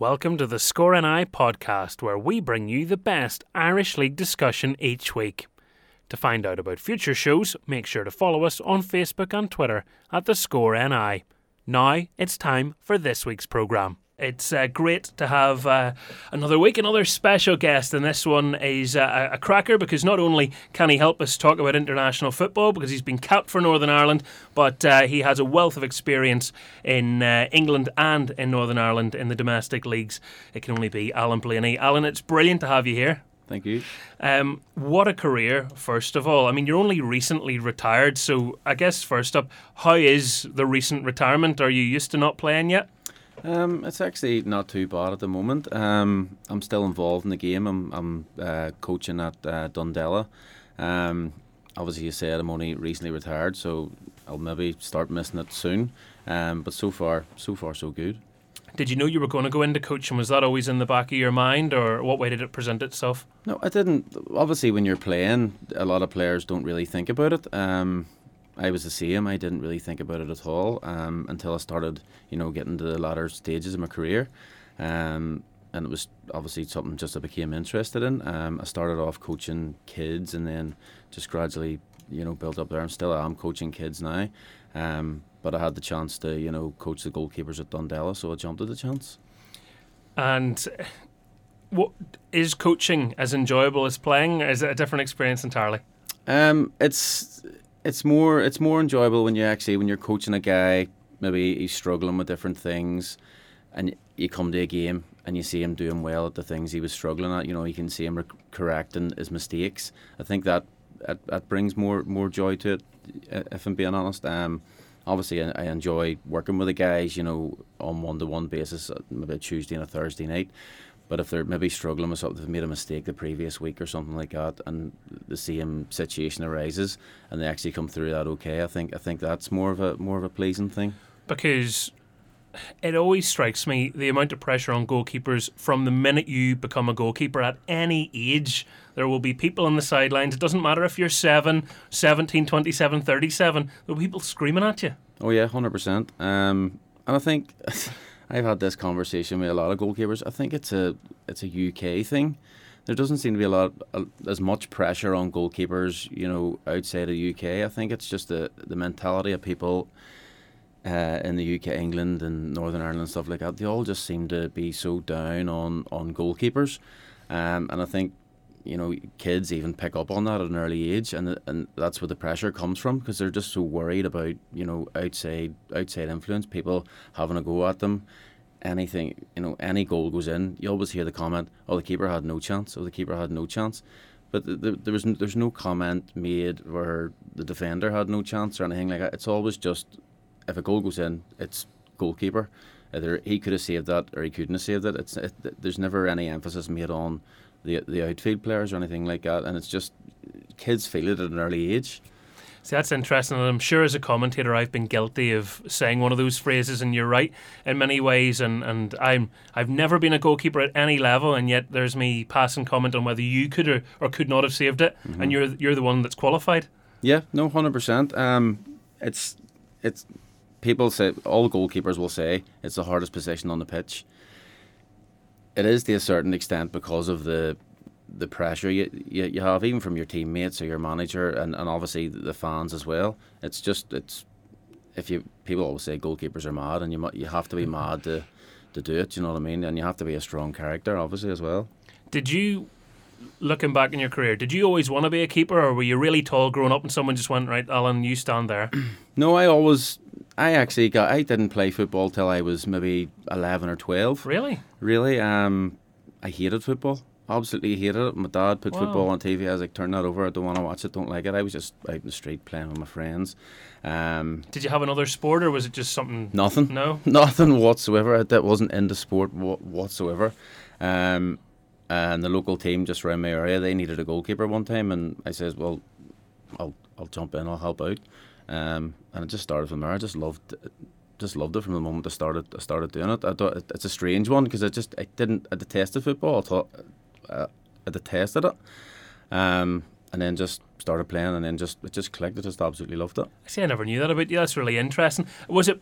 Welcome to the Score NI podcast, where we bring you the best Irish League discussion each week. To find out about future shows, make sure to follow us on Facebook and Twitter at the Score NI. Now it's time for this week's programme. It's uh, great to have uh, another week, another special guest, and this one is uh, a cracker because not only can he help us talk about international football because he's been capped for Northern Ireland, but uh, he has a wealth of experience in uh, England and in Northern Ireland in the domestic leagues. It can only be Alan Blayney. Alan, it's brilliant to have you here. Thank you. Um, what a career, first of all. I mean, you're only recently retired, so I guess first up, how is the recent retirement? Are you used to not playing yet? Um, it's actually not too bad at the moment. Um, I'm still involved in the game. I'm, I'm uh, coaching at uh, Dundela. Um, obviously, you said I'm only recently retired, so I'll maybe start missing it soon. Um, but so far, so far, so good. Did you know you were going to go into coaching? Was that always in the back of your mind, or what way did it present itself? No, I didn't. Obviously, when you're playing, a lot of players don't really think about it. Um, I was the same. I didn't really think about it at all um, until I started, you know, getting to the latter stages of my career. Um, and it was obviously something just I became interested in. Um, I started off coaching kids and then just gradually, you know, built up there. I'm still am coaching kids now. Um, but I had the chance to, you know, coach the goalkeepers at Dundela, so I jumped at the chance. And what is coaching as enjoyable as playing? Is it a different experience entirely? Um, it's it's more it's more enjoyable when you actually when you're coaching a guy maybe he's struggling with different things and you come to a game and you see him doing well at the things he was struggling at you know you can see him rec- correcting his mistakes. I think that, that that brings more more joy to it if i'm being honest. Um obviously I, I enjoy working with the guys you know on one-to-one basis uh, maybe a tuesday and a thursday night but if they're maybe struggling with something, they've made a mistake the previous week or something like that, and the same situation arises, and they actually come through that okay, I think I think that's more of a more of a pleasing thing. Because it always strikes me the amount of pressure on goalkeepers from the minute you become a goalkeeper at any age. There will be people on the sidelines. It doesn't matter if you're 7, 17, 27, 37. There will be people screaming at you. Oh, yeah, 100%. Um, and I think. I've had this conversation with a lot of goalkeepers. I think it's a it's a UK thing. There doesn't seem to be a lot as much pressure on goalkeepers, you know, outside of the UK. I think it's just the the mentality of people uh, in the UK, England, and Northern Ireland and stuff like that. They all just seem to be so down on on goalkeepers, um, and I think you know kids even pick up on that at an early age and and that's where the pressure comes from because they're just so worried about you know outside outside influence people having a go at them. Anything you know any goal goes in you always hear the comment oh the keeper had no chance oh the keeper had no chance. But the, the, there was there's no comment made where the defender had no chance or anything like that. It's always just if a goal goes in it's goalkeeper. Either he could have saved that or he couldn't have saved it. It's it, there's never any emphasis made on the the outfield players or anything like that. And it's just kids feel it at an early age. See, that's interesting. And I'm sure as a commentator, I've been guilty of saying one of those phrases, and you're right in many ways. And, and I'm I've never been a goalkeeper at any level, and yet there's me passing comment on whether you could or, or could not have saved it, mm-hmm. and you're you're the one that's qualified. Yeah, no, hundred percent. Um, it's it's people say all goalkeepers will say it's the hardest position on the pitch it is to a certain extent because of the the pressure you, you, you have even from your teammates or your manager and, and obviously the fans as well. It's just it's if you people always say goalkeepers are mad and you you have to be mm-hmm. mad to to do it. You know what I mean? And you have to be a strong character, obviously as well. Did you? Looking back in your career, did you always want to be a keeper, or were you really tall growing up and someone just went, right, Alan, you stand there? no, I always I actually got. I didn't play football till I was maybe eleven or twelve. Really? Really? Um, I hated football. Absolutely hated it. My dad put wow. football on TV. I was like, turn that over. I don't want to watch it. Don't like it. I was just out in the street playing with my friends. Um, Did you have another sport, or was it just something? Nothing. No. Nothing whatsoever. That wasn't into sport whatsoever. Um, and the local team just around my area, they needed a goalkeeper one time, and I says, well, I'll I'll jump in. I'll help out. Um, and it just started from there. I just loved, just loved it from the moment I started. I started doing it. I thought it's a strange one because I just I didn't I detested football. I thought uh, I detested it. Um, and then just started playing, and then just it just clicked. I just absolutely loved it. I see, I never knew that about you. That's really interesting. Was it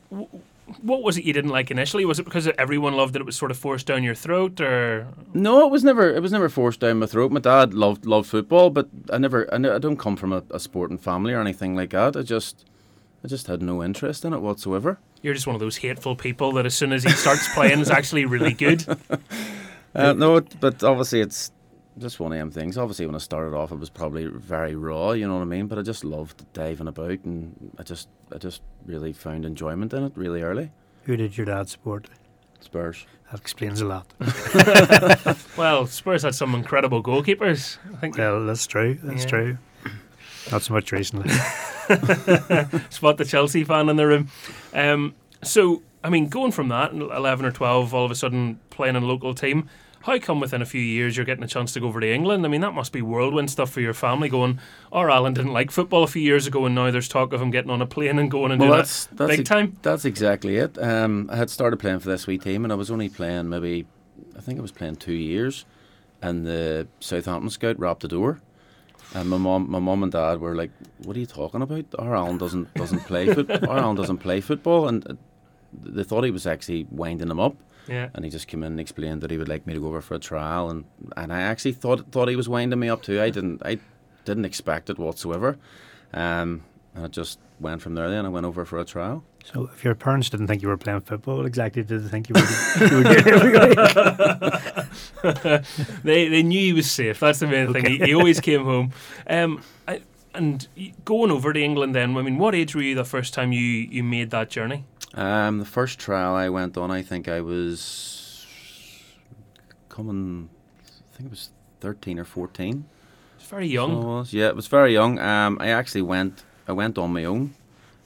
what was it you didn't like initially? Was it because everyone loved it? It was sort of forced down your throat, or No, it was never. It was never forced down my throat. My dad loved loved football, but I never. I, I don't come from a, a sporting family or anything like that. I just, I just had no interest in it whatsoever. you're just one of those hateful people that as soon as he starts playing is actually really good? Uh, no, but obviously it's just one of them things. Obviously, when I started off, it was probably very raw. You know what I mean? But I just loved diving about, and I just, I just really found enjoyment in it really early. Who did your dad support? Spurs. That explains a lot. Well, Spurs had some incredible goalkeepers. I think Well, that's true. That's Yeah. true. Not so much recently. spot the Chelsea fan in the room. Um, so, I mean, going from that, 11 or 12, all of a sudden playing in a local team, how come within a few years you're getting a chance to go over to England? I mean, that must be whirlwind stuff for your family going, our Alan didn't like football a few years ago, and now there's talk of him getting on a plane and going and Well, doing that's that's big ex- time. That's exactly it. Um, I had started playing for this wee team, and I was only playing maybe, I think I was playing two years, and the Southampton scout rapped the door. And my mom, my mom and dad were like, "What are you talking about? Our Alan doesn't doesn't play foot. Our Alan doesn't play football." And uh, they thought he was actually winding them up. Yeah. And he just came in and explained that he would like me to go over for a trial, and, and I actually thought thought he was winding me up too. I didn't I didn't expect it whatsoever, um, and I just went from there. Then I went over for a trial. So, if your parents didn't think you were playing football, exactly did they think you were, you were doing every week? they they knew he was safe. That's the main thing. He, he always came home. Um, I, and going over to England, then. I mean, what age were you the first time you you made that journey? Um, the first trial I went on, I think I was coming. I think it was thirteen or fourteen. It's very young. I was. Yeah, it was very young. Um, I actually went. I went on my own.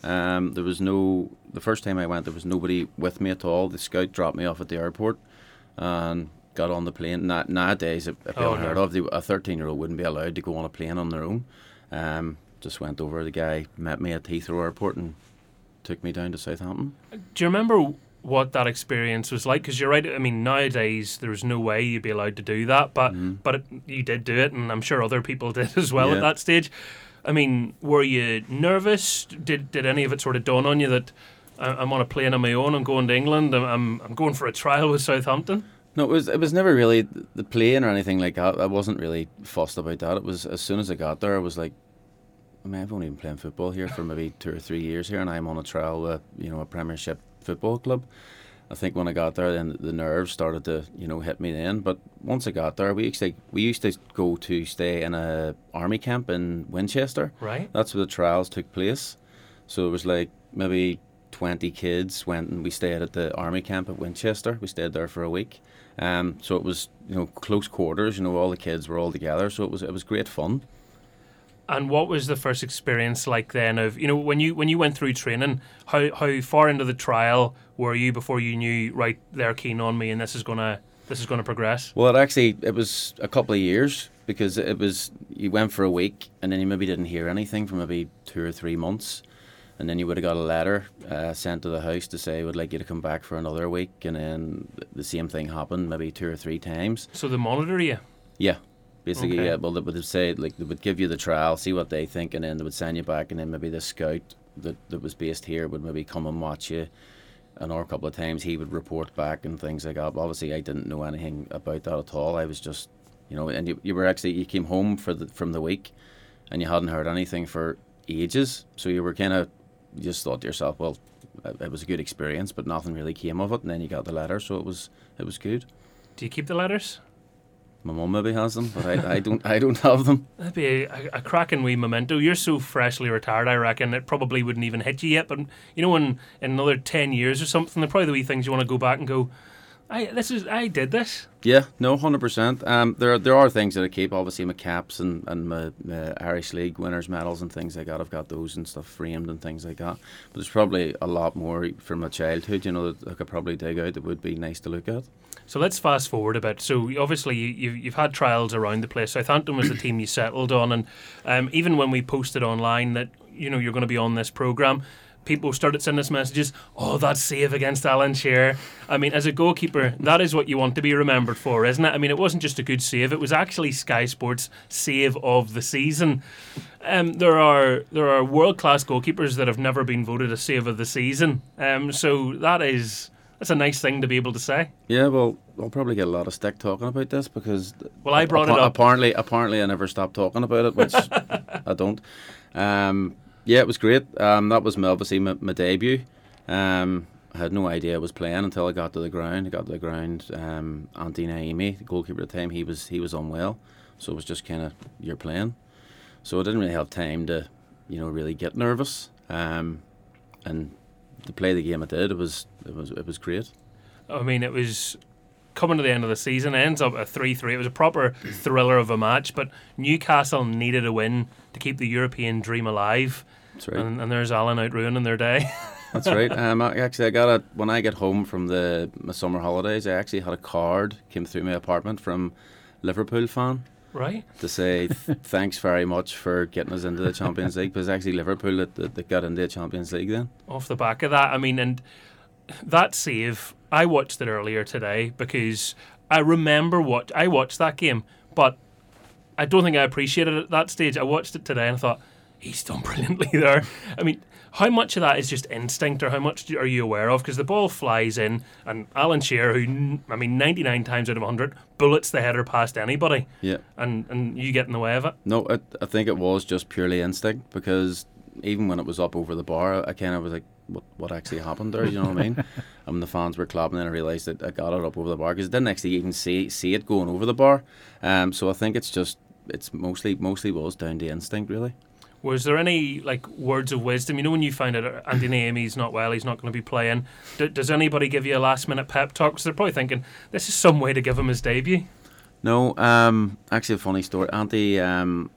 Um, there was no. The first time I went, there was nobody with me at all. The scout dropped me off at the airport, and got on the plane. Na- nowadays, if, if Oh, you heard no. of, the, a thirteen-year-old wouldn't be allowed to go on a plane on their own. Um, just went over. The guy met me at Heathrow Airport and took me down to Southampton. Do you remember what that experience was like? Because you're right. I mean, nowadays there's no way you'd be allowed to do that, but Mhm. but it, you did do it, and I'm sure other people did as well Yeah. at that stage. I mean, were you nervous? Did did any of it sort of dawn on you that I'm on a plane on my own? I'm going to England. I'm I'm, I'm going for a trial with Southampton. No, it was it was never really the plane or anything like that. I wasn't really fussed about that. It was as soon as I got there, I was like, I mean, I've only been playing football here for maybe two or three years here, and I'm on a trial with you know a Premiership football club. I think when I got there, then the nerves started to you know hit me then. But once I got there, we used to we used to go to stay in a army camp in Winchester. Right. That's where the trials took place. So it was like maybe 20 kids went and we stayed at the army camp at Winchester. We stayed there for a week. Um, so it was, you know, close quarters, you know, all the kids were all together. So it was it was great fun. And what was the first experience like then of you know when you when you went through training? How how far into the trial were you before you knew right they're keen on me and this is gonna this is gonna progress? Well, it actually it was a couple of years because it was you went for a week and then you maybe didn't hear anything for maybe two or three months, and then you would have got a letter uh, sent to the house to say would like you to come back for another week, and then the same thing happened maybe two or three times. So they monitor you. Yeah. Basically, Okay. yeah. Well, they would say like they would give you the trial, see what they think, and then they would send you back, and then maybe the scout that, that was based here would maybe come and watch you. and or a couple of times he would report back and things like that. But obviously, I didn't know anything about that at all. I was just, you know, and you, you were actually you came home for the from the week, and you hadn't heard anything for ages. So you were kind of just thought to yourself, well, it it was a good experience, but nothing really came of it. And then you got the letter, so it was it was good. Do you keep the letters? My mum maybe has them, but I, I don't I don't have them. That'd be a, a cracking wee memento. You're so freshly retired, I reckon it probably wouldn't even hit you yet. But you know, in, in another ten years or something, they're probably the wee things you want to go back and go. I this is I did this. Yeah, no, hundred percent. Um, there there are things that I keep. Obviously, my caps and and my, my Irish League winners medals and things like that. I've got those and stuff framed and things like that. But there's probably a lot more from my childhood. You know, that I could probably dig out that would be nice to look at. So let's fast forward a bit. So obviously you, you've, you've had trials around the place. Southampton was the team you settled on, and um, even when we posted online that you know you're going to be on this program, people started sending us messages. Oh, that save against Alan Shearer. I mean, as a goalkeeper, that is what you want to be remembered for, isn't it? I mean, it wasn't just a good save; it was actually Sky Sports' save of the season. Um, there are there are world class goalkeepers that have never been voted a save of the season. Um, so that is that's a nice thing to be able to say. Yeah, well, I'll probably get a lot of stick talking about this because. Well, I brought it up. Apparently, apparently, I never stopped talking about it, which I don't. Um, yeah, it was great. Um, that was my, obviously my, my debut. Um, I had no idea I was playing until I got to the ground. I got to the ground. Um, Antti Niemi, the goalkeeper at the time, he was he was unwell, so it was just kind of you're playing. So I didn't really have time to, you know, really get nervous. Um, and to play the game I did, it was it was it was great. I mean, it was coming to the end of the season. It ends up a three three. It was a proper thriller of a match, but Newcastle needed a win to keep the European dream alive. That's right. And, and there's Alan out ruining their day. That's right. Um, I, actually, I got a when I get home from the my summer holidays. I actually had a card came through my apartment from Liverpool fan. Right. To say thanks very much for getting us into the Champions League, because actually Liverpool that, that, that got into the Champions League then. Off the back of that, I mean, and that save, I watched it earlier today because I remember what I watched that game, but I don't think I appreciated it at that stage. I watched it today and I thought he's done brilliantly there. I mean, how much of that is just instinct, or how much are you aware of? Because the ball flies in, and Alan Shearer, who I mean, ninety nine times out of hundred, bullets the header past anybody. Yeah, and and you get in the way of it. No, I, I think it was just purely instinct because even when it was up over the bar, I kind of was like, what what actually happened there? You know what I mean? And the fans were clapping, and I realised that I got it up over the bar because I didn't actually even see see it going over the bar. Um, so I think it's just it's mostly mostly was down to instinct, really. Was there any like words of wisdom? You know, when you find out Antti Niemi's not well, he's not going to be playing. D- does anybody give you a last minute pep talk? Because they're probably thinking this is some way to give him his debut. No, um, actually, a funny story. Antti, um,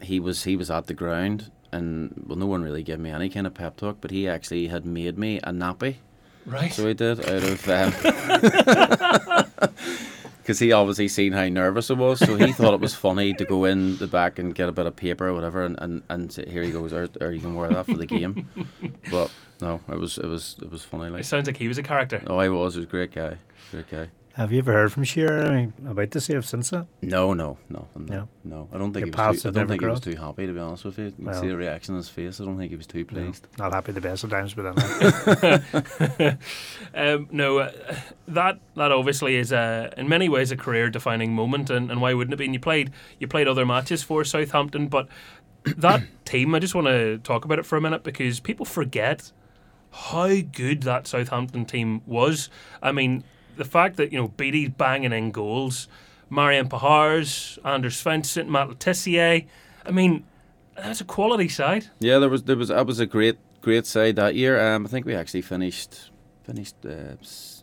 he was he was at the ground, and well, no one really gave me any kind of pep talk, but he actually had made me a nappy. Right. So he did out of. Um, because he obviously seen how nervous I was, so he thought it was funny to go in the back and get a bit of paper or whatever, and, and, and here he goes, or, or you can wear that for the game. But no, it was it was it was funny. Like it sounds like he was a character. Oh, I was. He was a great guy. Great guy. Have you ever heard from Shearer I mean, about the save since that? No, no, no, no, no. no. I don't think Your he was. Too, I don't think he was too happy. To be honest with you, you well, see the reaction on his face. I don't think he was too pleased. No, not happy the best of times, but then. um, no, uh, that that obviously is a, in many ways a career-defining moment, and, and why wouldn't it be? And you played you played other matches for Southampton, but that team, I just want to talk about it for a minute because people forget how good that Southampton team was. I mean, the fact that you know Beattie's banging in goals, Marian Pahars, Anders Svensson, Matt Le Tissier. I mean, that's a quality side. Yeah, there was there was that was a great great side that year. Um, I think we actually finished finished uh,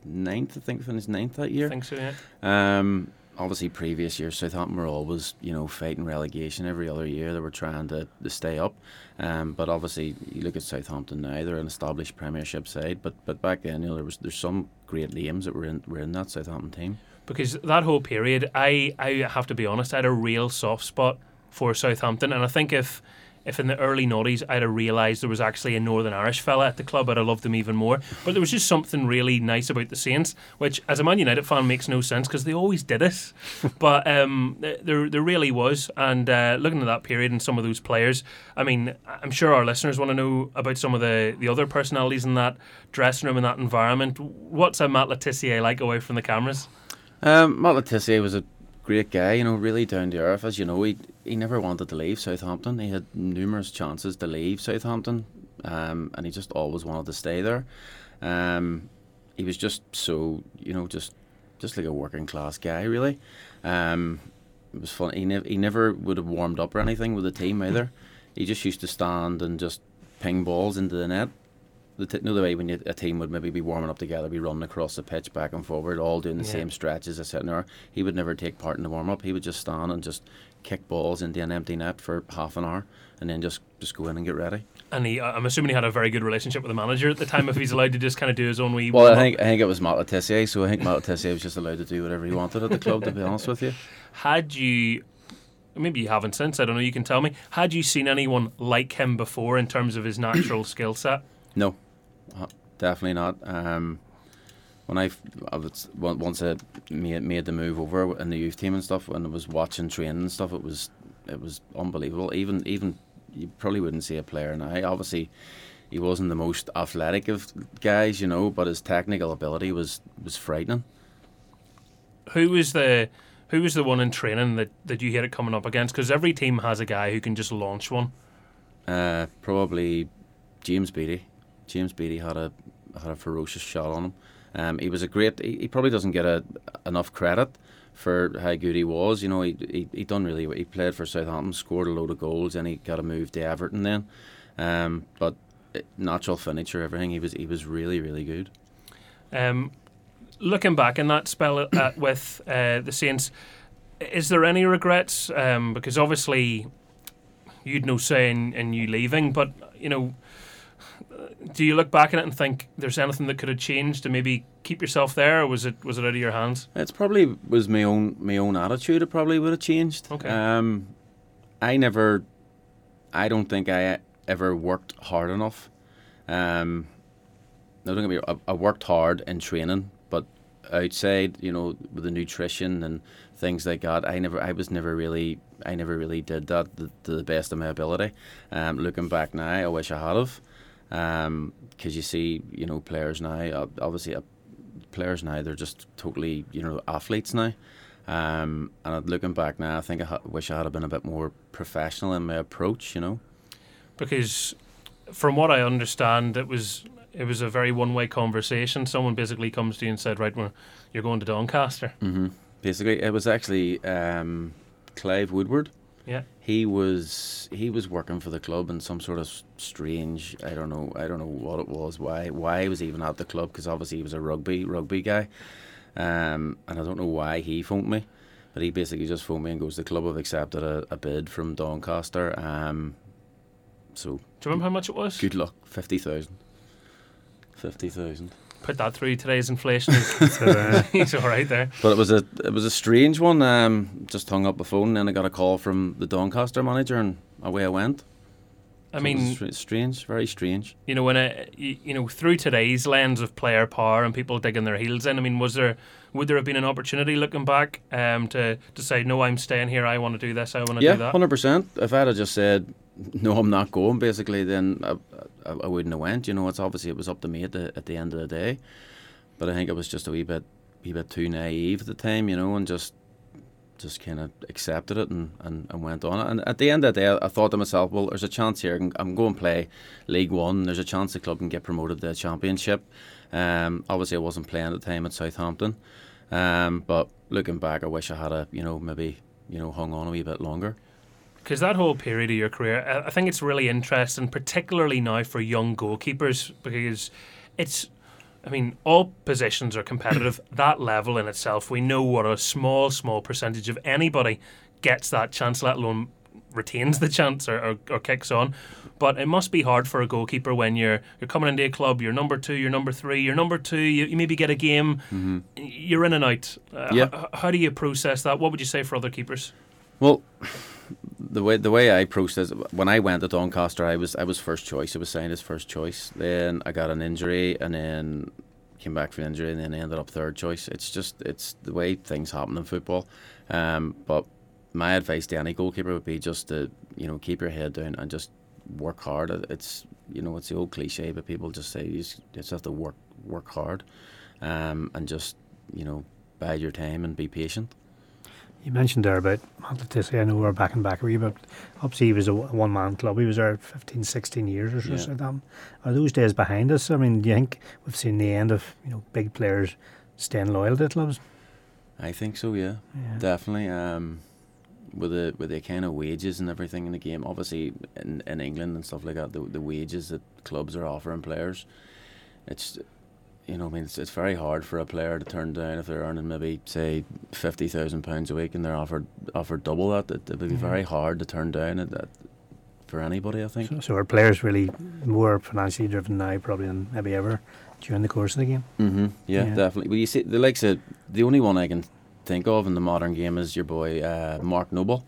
ninth. I think we finished ninth that year. I think so. Yeah. Um, obviously previous years Southampton were always you know fighting relegation every other year. They were trying to, to stay up. Um, but obviously you look at Southampton now they're an established premiership side. But but back then you know there was there's some great names that were in were in that Southampton team. Because that whole period I I have to be honest I had a real soft spot for Southampton. And I think if if in the early noughties I'd have realised there was actually a Northern Irish fella at the club, I'd have loved him even more. But there was just something really nice about the Saints, which as a Man United fan makes no sense because they always did it. but um, there, there really was. And uh, looking at that period and some of those players, I mean, I'm sure our listeners want to know about some of the, the other personalities in that dressing room and that environment. What's a Matt Le Tissier like away from the cameras? Um, Matt Le Tissier was a great guy, you know, really down to earth. As you know, he he never wanted to leave Southampton. He had numerous chances to leave Southampton, um, and he just always wanted to stay there. Um, he was just so, you know, just just like a working class guy, really. Um, it was fun. He, ne- he never would have warmed up or anything with the team either. He just used to stand and just ping balls into the net the t- know the way when you, a team would maybe be warming up together, be running across the pitch back and forward, all doing the yeah. same stretches, etc. He would never take part in the warm up. He would just stand and just kick balls into an empty net for half an hour, and then just just go in and get ready. And he, I'm assuming he had a very good relationship with the manager at the time. if he's allowed to just kind of do his own wee. Well, I think I think it was Matt Le so I think Matt Le was just allowed to do whatever he wanted at the club. To be honest with you, had you maybe you haven't since. I don't know. You can tell me. Had you seen anyone like him before in terms of his natural skill set? No, definitely not. Um, when I, I was, once I made, made the move over in the youth team and stuff, when I was watching training and stuff, it was it was unbelievable. Even even you probably wouldn't see a player now. Obviously, he wasn't the most athletic of guys, you know, but his technical ability was was frightening. Who was the who was the one in training that, that you had it coming up against? Because every team has a guy who can just launch one. Uh, probably James Beattie. James Beattie had a had a ferocious shot on him. Um, he was a great. He, he probably doesn't get a, enough credit for how good he was. You know, he, he he done really. He played for Southampton, scored a load of goals, and he got a move to Everton then. Um, but natural finisher, everything. He was he was really really good. Um, looking back in that spell at, with uh, the Saints, is there any regrets? Um, because obviously, you'd no say in, in you leaving, but you know, do you look back at it and think there's anything that could have changed to maybe keep yourself there, or was it was it out of your hands? It's probably was my own my own attitude. It probably would have changed. Okay. Um, I never, I don't think I ever worked hard enough. Um, no, don't get me. I, I worked hard in training, but outside, you know, with the nutrition and things like that, I never, I was never really, I never really did that to the best of my ability. Um, looking back now, I wish I had have, because um, you see, you know, players now, obviously, uh, players now, they're just totally, you know, athletes now. Um, and looking back now, I think I ha- wish I had been a bit more professional in my approach, you know. Because, from what I understand, it was it was a very one way conversation. Someone basically comes to you and said, "Right, well, you're going to Doncaster." Mm-hmm. Basically, it was actually um, Clive Woodward. Yeah, he was he was working for the club in some sort of strange. I don't know. I don't know what it was. Why why he was even at the club? Because obviously he was a rugby rugby guy, um, and I don't know why he phoned me. But he basically just phoned me and goes, "The club have accepted a, a bid from Doncaster." Um, so, do you remember how much it was? Good luck, fifty thousand. Fifty thousand. Put that through today's inflation. he's all right there. But it was a it was a strange one. Um, just hung up the phone, and then I got a call from the Doncaster manager, and away I went. I so mean, strange, very strange. You know, when it, you know, through today's lens of player power and people digging their heels in. I mean, was there would there have been an opportunity looking back um, to to say, no, I'm staying here. I want to do this. I want to yeah, do that. Yeah, hundred percent. If I'd have just said, no, I'm not going, basically, then I, I, I, wouldn't have went. You know, it's obviously it was up to me at the at the end of the day, but I think it was just a wee bit, wee bit too naive at the time, you know, and just just kind of accepted it and, and, and went on. And at the end of the day, I thought to myself, well, there's a chance here. I'm going to play League One. There's a chance the club can get promoted to the Championship. Um, obviously, I wasn't playing at the time at Southampton, um, but looking back, I wish I had a you know maybe you know hung on a wee bit longer because that whole period of your career, I think it's really interesting, particularly now for young goalkeepers, because it's, I mean, all positions are competitive. that level in itself, we know what a small, small percentage of anybody gets that chance, let alone retains the chance or, or, or, kicks on. But it must be hard for a goalkeeper when you're you're coming into a club, you're number two, you're number three, you're number two, you, you maybe get a game, mm-hmm. you're in and out. Uh, yeah. H- how do you process that? What would you say for other keepers? Well, the way the way I processed when I went to Doncaster, I was I was first choice. I was signed as first choice. Then I got an injury, and then came back from injury, and then I ended up third choice. It's just it's the way things happen in football. Um, but my advice to any goalkeeper would be just to you know keep your head down and just work hard. It's you know it's the old cliche, but people just say you just, you just have to work work hard, um, and just you know bide your time and be patient. You mentioned there about Matt Le Tissier. I know we're back and back a wee but obviously he was a one man club. He was there 15, 16 years or so. Yeah. Are those days behind us? I mean, do you think we've seen the end of you know big players staying loyal to clubs? I think so. Yeah, yeah. definitely. Um, with the with the kind of wages and everything in the game, obviously in, in England and stuff like that, the the wages that clubs are offering players, it's you know, I mean, it's, it's very hard for a player to turn down if they're earning maybe say fifty thousand pounds a week and they're offered offered double that. It, it would be mm-hmm. very hard to turn down it, that for anybody. I think. So, so are players really more financially driven now, probably than maybe ever during the course of the game? Mm-hmm. Yeah, yeah. definitely. Well, you see, the likes of the only one I can think of in the modern game is your boy uh, Mark Noble.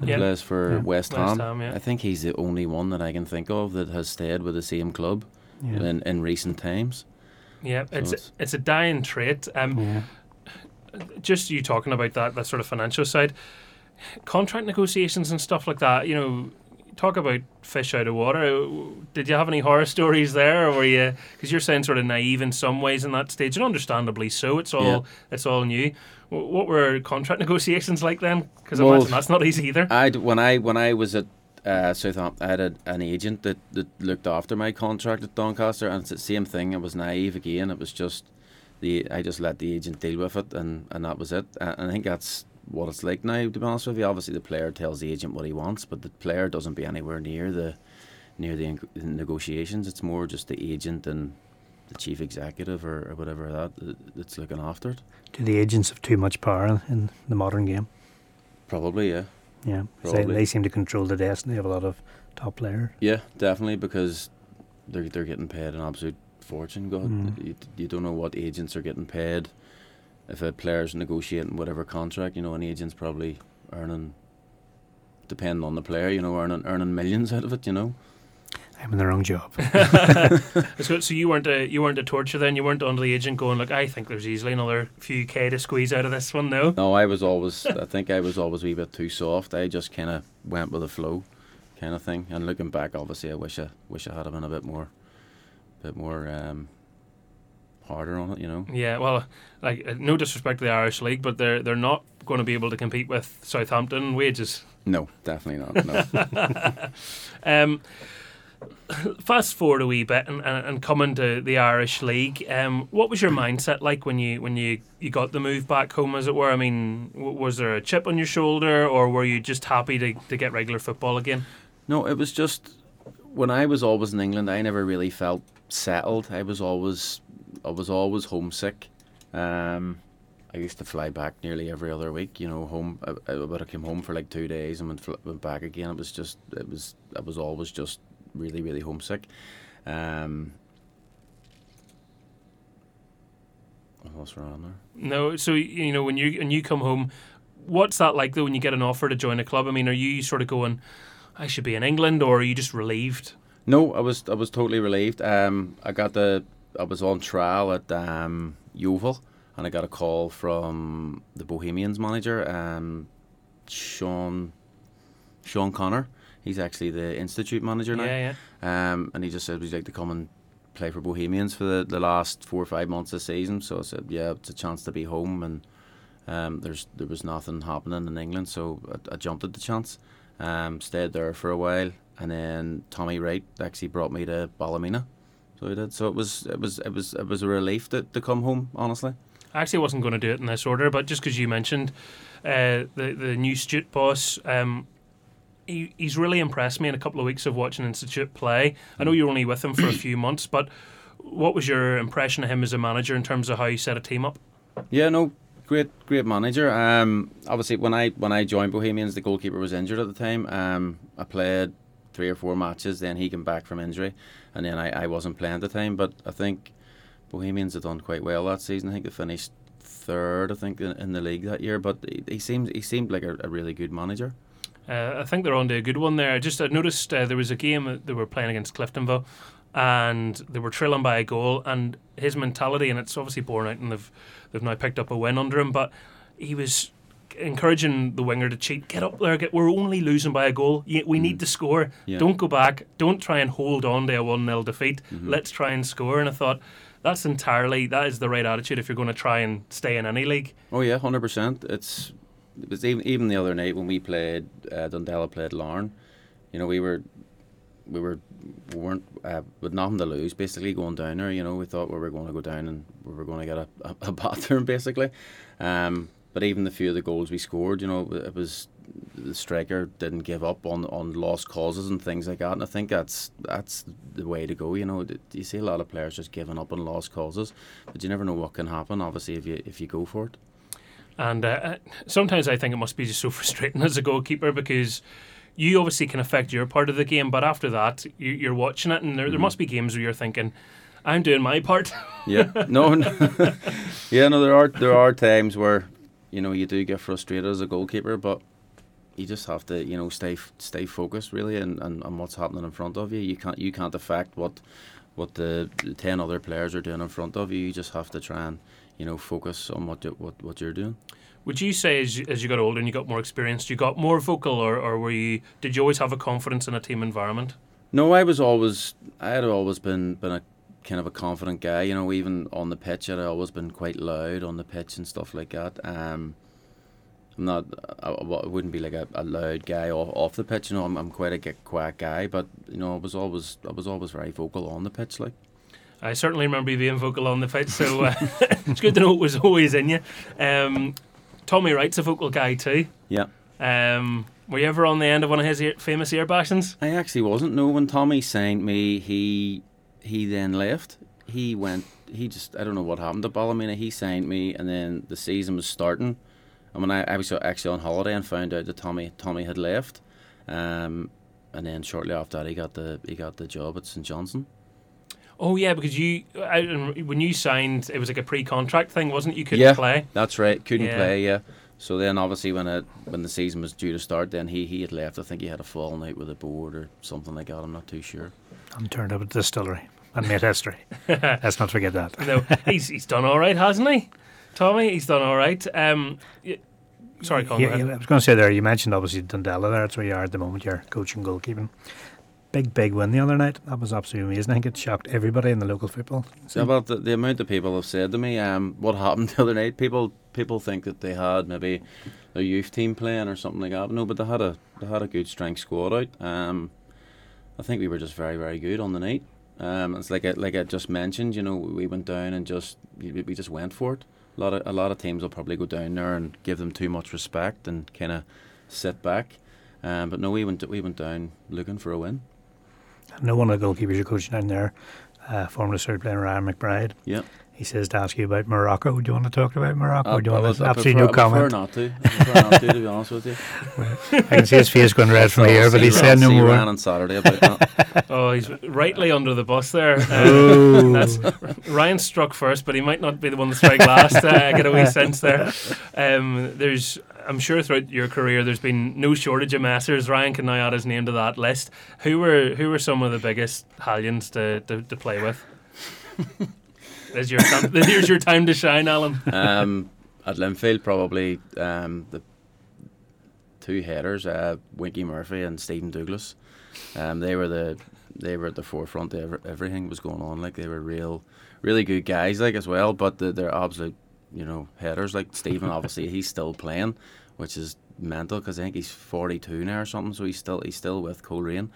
That yeah. plays for yeah. West, Ham. West Ham yeah. I think he's the only one that I can think of that has stayed with the same club Yeah. in, in recent times. Yeah, So it's it's- it's a dying trait. Um, Yeah. just you talking about that that sort of financial side, contract negotiations and stuff like that. You know, talk about fish out of water. Did you have any horror stories there, or were you? Because you're saying sort of naive in some ways in that stage, and understandably so. It's all Yeah. it's all new. What were contract negotiations like then? Because Well, imagine that's not easy either. I when I when I was at uh, Southampton, I had a, an agent that, that looked after my contract at Doncaster, and it's the same thing. I was naive again. It was just the I just let the agent deal with it, and, and that was it. And I think that's what it's like now. To be honest with you, obviously the player tells the agent what he wants, but the player doesn't be anywhere near the near the, the negotiations. It's more just the agent and the chief executive or, or whatever that that's looking after it. Do the agents have too much power in the modern game? Probably, yeah. Yeah. They, they seem to control the destiny of a lot of top players. Yeah, definitely because they're they're getting paid an absolute fortune. God, Mm. you, you don't know what agents are getting paid. If a player's negotiating whatever contract, you know, an agent's probably earning, depending on the player, you know, earning earning millions out of it. You know. I'm in the wrong job. So, so you weren't a you weren't a torture then. You weren't under the agent going like, I think there's easily another few k to squeeze out of this one. No. No, I was always. I think I was always a wee bit too soft. I just kind of went with the flow, kind of thing. And looking back, obviously, I wish I wish I had been a bit more, bit more um, harder on it. You know. Yeah, well, like uh, no disrespect to the Irish League, but they're they're not going to be able to compete with Southampton wages. No, definitely not. No. Um, fast forward a wee bit and, and, and coming to the Irish League, um, what was your mindset like when you when you, you got the move back home, as it were? I mean, was there a chip on your shoulder, or were you just happy to, to get regular football again? No, it was just when I was always in England. I never really felt settled. I was always, I was always homesick. Um, I used to fly back nearly every other week. You know, home. I, I would have come home for like two days and went, went back again. It was just, it was, I was always just really, really homesick. Um, what's wrong there? No, so you know when you when you come home, what's that like though when you get an offer to join a club? I mean, are you sort of going, I should be in England, or are you just relieved? No, I was I was totally relieved. Um, I got the I was on trial at um, Yeovil, and I got a call from the Bohemians manager, um, Sean Sean Connor. He's actually the institute manager now. Yeah, yeah. Um, and he just said, "Would you like to come and play for Bohemians for the, the last four or five months of the season?" So I said, "Yeah, it's a chance to be home." And um, there's there was nothing happening in England, so I, I jumped at the chance. Um, stayed there for a while, and then Tommy Wright actually brought me to Ballymena. So he did. So it was it was it was it was a relief to, to come home. Honestly. I actually wasn't going to do it in this order, but just because you mentioned uh, the the new Stute boss, um, he, he's really impressed me in a couple of weeks of watching Institute play. I know you were only with him for a few months, but what was your impression of him as a manager in terms of how he set a team up? Yeah, no, great, great manager. Um, obviously when I when I joined Bohemians, the goalkeeper was injured at the time. Um, I played three or four matches, then he came back from injury, and then I, I wasn't playing at the time. But I think Bohemians have done quite well that season. I think they finished third, I think, in, in the league that year. But he, he seems he seemed like a, a really good manager. Uh, I think they're on to a good one there. I just I noticed uh, there was a game that they were playing against Cliftonville, and they were trailing by a goal. And his mentality, and it's obviously borne out, and they've they've now picked up a win under him. But he was encouraging the winger to cheat. Get up there. Get. We're only losing by a goal. We need to score. Yeah. Don't go back. Don't try and hold on to a one 0 defeat. Mhm. Let's try and score. And I thought. That's entirely that is the right attitude if you're going to try and stay in any league. Oh yeah, hundred percent. It's it was even even the other night when we played uh, Dundela played Larne. You know, we were we were we weren't uh, with nothing to lose. Basically, going down there. You know, we thought we were going to go down and we were going to get a, a, a bathroom basically. Um, but even the few of the goals we scored, you know, it was the striker didn't give up on, on lost causes and things like that. And I think that's that's the way to go. You know, you see a lot of players just giving up on lost causes, but you never know what can happen. Obviously, if you if you go for it. And uh, sometimes I think it must be just so frustrating as a goalkeeper because you obviously can affect your part of the game, but after that, you, you're watching it, and there, there Mhm. must be games where you're thinking, I'm doing my part. Yeah, no, no. yeah, no. There are there are times where you know you do get frustrated as a goalkeeper, but you just have to you know stay stay focused really, and, and, and what's happening in front of you. You can't you can't affect what what the ten other players are doing in front of you. You just have to try and you know focus on what you, what what you're doing. Would you say as you, as you got older and you got more experienced, you got more vocal, or, or were you? Did you always have a confidence in a team environment? No, I was always I had always been been a kind of a confident guy. You know, even on the pitch, I'd always been quite loud on the pitch and stuff like that. Um, I'm not. I, I wouldn't be like a, a loud guy off, off the pitch. You know, I'm, I'm quite a quiet guy, but you know, I was always I was always very vocal on the pitch. Like, I certainly remember you being vocal on the pitch, so uh, it's good to know it was always in you. Um, Tommy Wright's a vocal guy too. Yeah. Um, were you ever on the end of one of his ear, famous ear bashings? I actually wasn't. No, when Tommy signed me, he he then left. He went. He just I don't know what happened to Ballymena. He signed me, and then the season was starting and when I, I was actually on holiday and found out that Tommy Tommy had left, um, and then shortly after that he got the he got the job at St Johnstone. Oh yeah, because you I, when you signed, it was like a pre-contract thing, wasn't it? You couldn't yeah, play. That's right, couldn't Yeah. play. Yeah. So then, obviously, when it when the season was due to start, then he, he had left. I think he had a fall out with the board or something like that. I'm not too sure. I'm turned up at the distillery and made history. Let's not forget that. no, he's he's done all right, hasn't he? Tommy, he's done all right. Um, y- sorry, Colin. go Yeah, yeah, I was going to say there, you mentioned obviously Dundela there. That's where you are at the moment. You're coaching goalkeeping. Big, big win the other night. That was absolutely amazing. I think it shocked everybody in the local football. So about the, the amount of people have said to me, um, what happened the other night? People people think that they had maybe a youth team playing or something like that. No, but they had a they had a good strength squad out. Um, I think we were just very very good on the night. Um, it's like I, like I just mentioned, you know, we went down and just we just went for it. A lot of a lot of teams will probably go down there and give them too much respect and kind of sit back. Um, but no, we went we went down looking for a win. No one of the goalkeepers you're coaching down there, uh, former third player Ryan McBride, Yeah. he says to ask you about Morocco. Do you want to talk about Morocco? I- or do you I want was- to, I absolutely no prefer- I prefer comment? not to. I prefer not to, to be honest with you. I can see his face going red from here, but see he's saying no more. Ryan on Saturday about that. Oh, he's rightly under the bus there. Uh, Oh. That's Ryan struck first, but he might not be the one to strike last. Uh, I get a wee sense there. Um, there's, I'm sure throughout your career, there's been no shortage of masters. Ryan can now add his name to that list. Who were who were some of the biggest Hallions to, to, to play with? There's your time, here's your time to shine, Alan. um, at Linfield, probably um, the two headers, uh, Winky Murphy and Stephen Douglas. Um, they were the they were at the forefront. Of everything was going on. Like they were real, really good guys, like as well. But the, they're absolute, you know, headers. Like Stephen, obviously, he's still playing, which is mental because I think he's forty two now or something. So he's still he's still with Coleraine.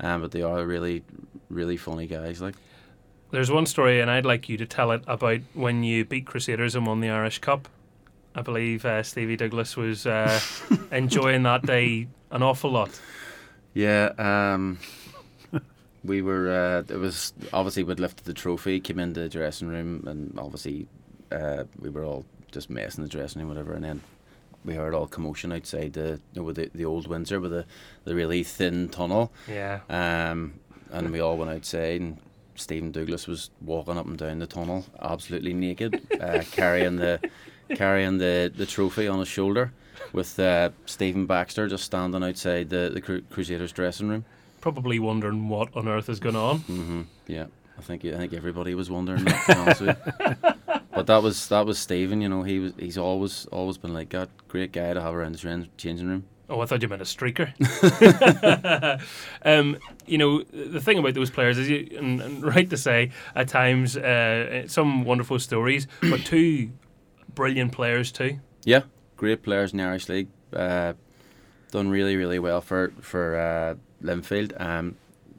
Um, but they are really, really funny guys. Like There's one story, and I'd like you to tell it about when you beat Crusaders and won the Irish Cup. I believe uh, Stevie Douglas was uh, enjoying that day an awful lot. Yeah, um, we were. Uh, it was obviously we'd lifted the trophy, came into the dressing room, and obviously uh, we were all just messing the dressing room, whatever. And then we heard all commotion outside the you know, with the, the old Windsor with the, the really thin tunnel. Yeah. Um, and we all went outside, and Stephen Douglas was walking up and down the tunnel, absolutely naked, uh, carrying the carrying the, the trophy on his shoulder, with uh, Stephen Baxter just standing outside the the Cru- Crusaders dressing room. Probably wondering what on earth is going on. hmm Yeah, I think I think everybody was wondering that. To be honest with you. But that was that was Stephen. You know, he was he's always always been like that. Great guy to have around the changing room. Oh, I thought you meant a streaker. um, you know, the thing about those players is, you, and, and right to say, at times, uh, some wonderful stories, but two brilliant players too. Yeah, great players in the Irish League. Uh, done really, really well for for uh, Linfield. Um,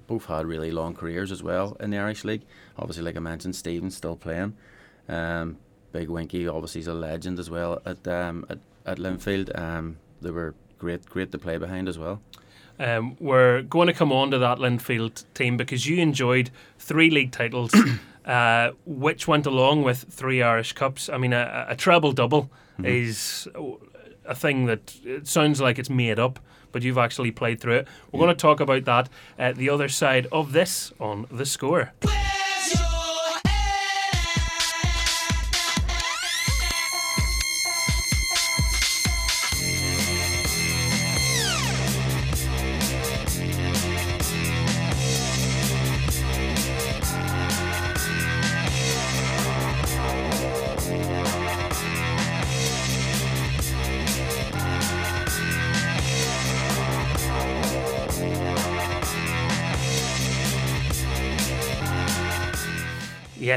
both had really long careers as well in the Irish League. Obviously, like I mentioned, Stephen's still playing. Um, Big Winky, obviously, is a legend as well at um, at, at Linfield. Um, they were great, great to play behind as well. Um, we're going to come on to that Linfield team because you enjoyed three league titles, uh, which went along with three Irish Cups. I mean, a, a treble double is a thing that it sounds like it's made up, but you've actually played through it. We're going to talk about that at the other side of this on the score.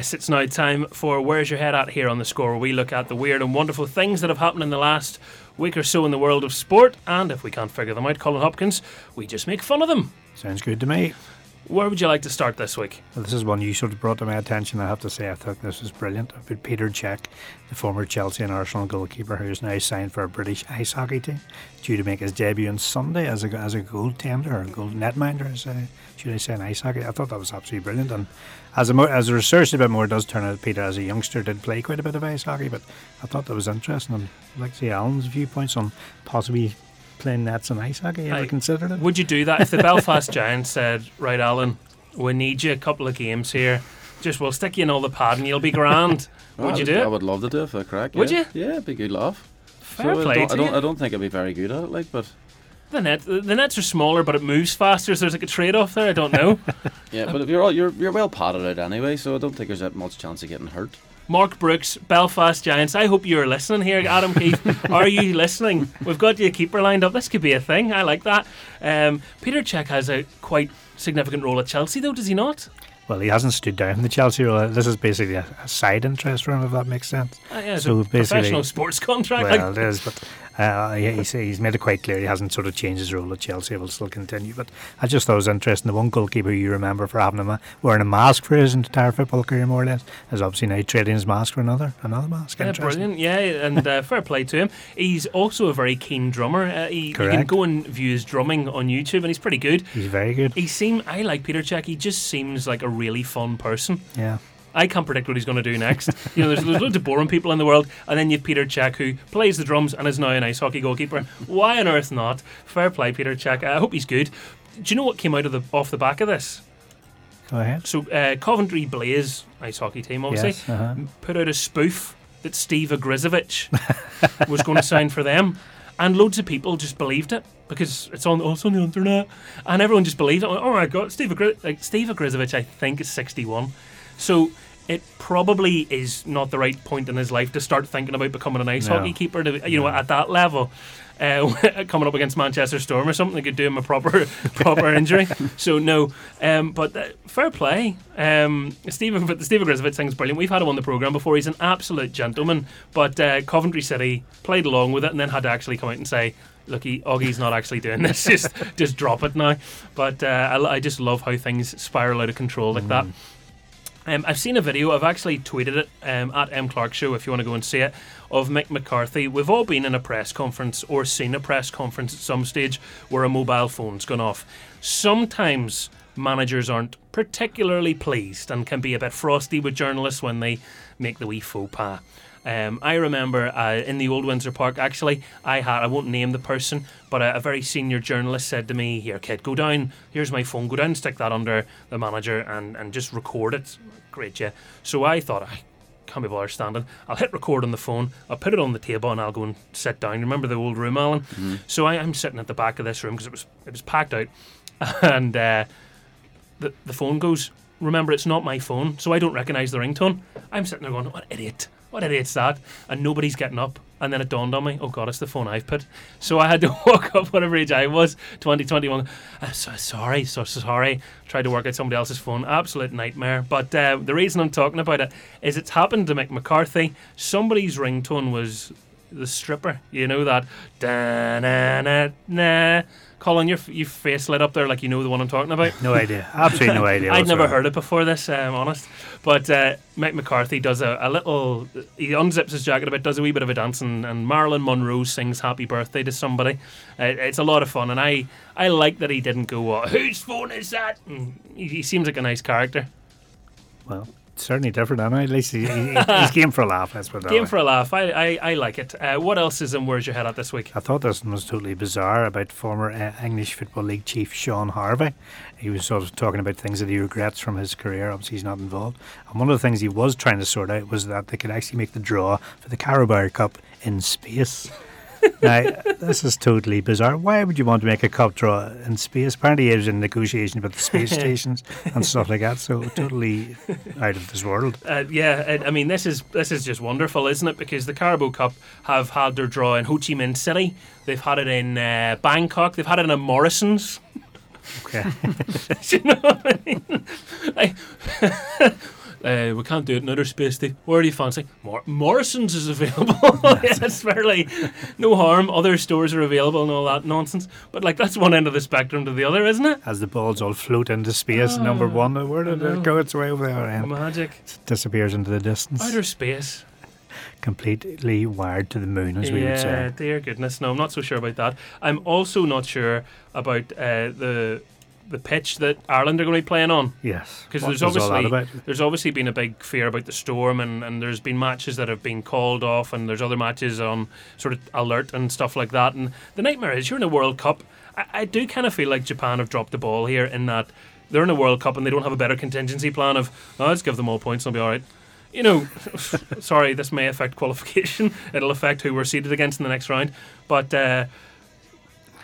Yes, it's now time for Where's Your Head At here on the score, where we look at the weird and wonderful things that have happened in the last week or so in the world of sport, and if we can't figure them out, Colin Hopkins, we just make fun of them. Sounds good to me. Where would you like to start this week? Well, this is one you sort of brought to my attention. I have to say, I thought this was brilliant. About Peter Cech, the former Chelsea and Arsenal goalkeeper, who is now signed for a British ice hockey team, due to make his debut on Sunday as a as a goaltender or a goal netminder, as a, should I say, in ice hockey. I thought that was absolutely brilliant. And as a as a researched a bit more, does turn out Peter, as a youngster, did play quite a bit of ice hockey. But I thought that was interesting. And I'd like to see Alan's viewpoints on possibly playing nets and ice hockey. You ever I- considered it? Would you do that if the Belfast Giants said, Right, Alan, we need you a couple of games here, just we'll stick you in all the pad and you'll be grand? would I you do I would love to do it for a crack. Would yeah. you? Yeah, it'd be good laugh. Fair so play I don't, to I don't, you. I don't think I'd be very good at it, like, but The net, the nets are smaller, but it moves faster. So there's like a trade-off there. I don't know. yeah, but if you're all, you're you're well padded out anyway, so I don't think there's that much chance of getting hurt. Mark Brooks, Belfast Giants. I hope you're listening here, Adam Keefe. are you listening? We've got you a keeper lined up. This could be a thing. I like that. Um, Peter Cech has a quite significant role at Chelsea, though, does he not? Well, he hasn't stood down the Chelsea role. This is basically a, side interest for him, if that makes sense. Uh, yeah, it's So a basically- professional sports contract. Well, like, it is, but uh, he's, he's made it quite clear he hasn't sort of changed his role at Chelsea. He will still continue. But I just thought it was interesting. The one goalkeeper you remember for having a wearing a mask for his entire football career, more or less, is obviously now trading his mask for another another mask. Yeah, brilliant. Yeah, and uh, fair play to him. He's also a very keen drummer. Uh, he, you can go and view his drumming on YouTube, and he's pretty good. He's very good. He seem I like Peter Cech. He just seems like a really fun person. Yeah. I can't predict what he's going to do next. you know, there's, there's loads of boring people in the world, and then you've Peter Cech who plays the drums and is now an ice hockey goalkeeper. Why on earth not? Fair play, Peter Cech. I hope he's good. Do you know what came out of the off the back of this? Go ahead. So uh, Coventry Blaze ice hockey team, obviously, Yes. Uh-huh. put out a spoof that Steve Ogrizovic was going to sign for them, and loads of people just believed it because it's on also on the internet, and everyone just believed it. Oh my god, Steve Agri- like Steve Ogrizovic, I think is sixty-one, so. It probably is not the right point in his life to start thinking about becoming an ice No. hockey keeper. To, you know, at that level, uh, coming up against Manchester Storm or something that could do him a proper proper injury. So no, um, but uh, fair play. Um, Stephen, but the Steve Ogrizovic thing's brilliant. We've had him on the program before. He's an absolute gentleman. But uh, Coventry City played along with it and then had to actually come out and say. Look, he, Oggie's not actually doing this. Just, just drop it now. But uh, I, I just love how things spiral out of control like that. Um, I've seen a video. I've actually tweeted it um, at M Clark Show if you want to go and see it of Mick McCarthy. We've all been in a press conference or seen a press conference at some stage where a mobile phone's gone off. Sometimes managers aren't particularly pleased and can be a bit frosty with journalists when they make the wee faux pas. Um, I remember uh, in the old Windsor Park, actually, I had, I won't name the person, but a, a very senior journalist said to me, Here, kid, go down, here's my phone, go down and stick that under the manager and, and just record it. Great, yeah. So I thought, I can't be bothered standing. I'll hit record on the phone, I'll put it on the table, and I'll go and sit down. Remember the old room, Alan? So I, I'm sitting at the back of this room because it was, it was packed out, and uh, the, the phone goes, remember it's not my phone, so I don't recognise the ringtone. I'm sitting there going, what idiot, what idiot's that? And nobody's getting up. And then it dawned on me, oh God, it's the phone I've put. So I had to walk up whatever age I was, 2021. Uh, so, sorry, so sorry. Tried to work out somebody else's phone. Absolute nightmare. But uh, the reason I'm talking about it is it's happened to Mick McCarthy. Somebody's ringtone was the stripper. You know that. Da na na na. Colin, your, your face lit up there like you know the one I'm talking about. No idea. Absolutely no idea. I'd never whatsoever. heard it before this, I'm honest. But uh, Mick McCarthy does a, a little, he unzips his jacket a bit, does a wee bit of a dance, and, and Marilyn Monroe sings Happy Birthday to somebody. Uh, it's a lot of fun, and I, I like that he didn't go, Whose phone is that? And he, he seems like a nice character. Well, certainly different. Anyway, at least he, he, he's game for a laugh. Let's put it Game way. for a laugh. I, I, I like it. Uh, what else is in Where's Your Head at this week? I thought this one was totally bizarre about former uh, English Football League chief Shaun Harvey. He was sort of talking about things that he regrets from his career. Obviously, he's not involved. And one of the things he was trying to sort out was that they could actually make the draw for the Carabao Cup in space. now, this is totally bizarre. Why would you want to make a cup draw in space? Apparently, it was in negotiations with the space stations and stuff like that. So, totally out of this world. Uh, yeah, it, I mean this is this is just wonderful, isn't it? Because the Carabao Cup have had their draw in Ho Chi Minh City. They've had it in uh, Bangkok. They've had it in Morrison's. Okay. Do you know what I mean? Like, Uh, we can't do it in outer space, Steve. Where do you fancy? Mor- Morrison's is available. it's fairly no harm. Other stores are available and all that nonsense. But like that's one end of the spectrum to the other, isn't it? As the balls all float into space, number one, where did Ah, it go? It's way over there and Magic. disappears into the distance. Outer space. Completely wired to the moon, as we would yeah, say. dear goodness. No, I'm not so sure about that. I'm also not sure about uh, the the pitch that Ireland are going to be playing on. Yes. Because there's obviously there's obviously been a big fear about the storm, and, and there's been matches that have been called off, and there's other matches on sort of alert and stuff like that. And the nightmare is you're in a World Cup. I, I do kind of feel like Japan have dropped the ball here in that they're in a World Cup and they don't have a better contingency plan of oh, let's give them all points and they'll be all right. You know, sorry, this may affect qualification. It'll affect who we're seeded against in the next round, but. Uh,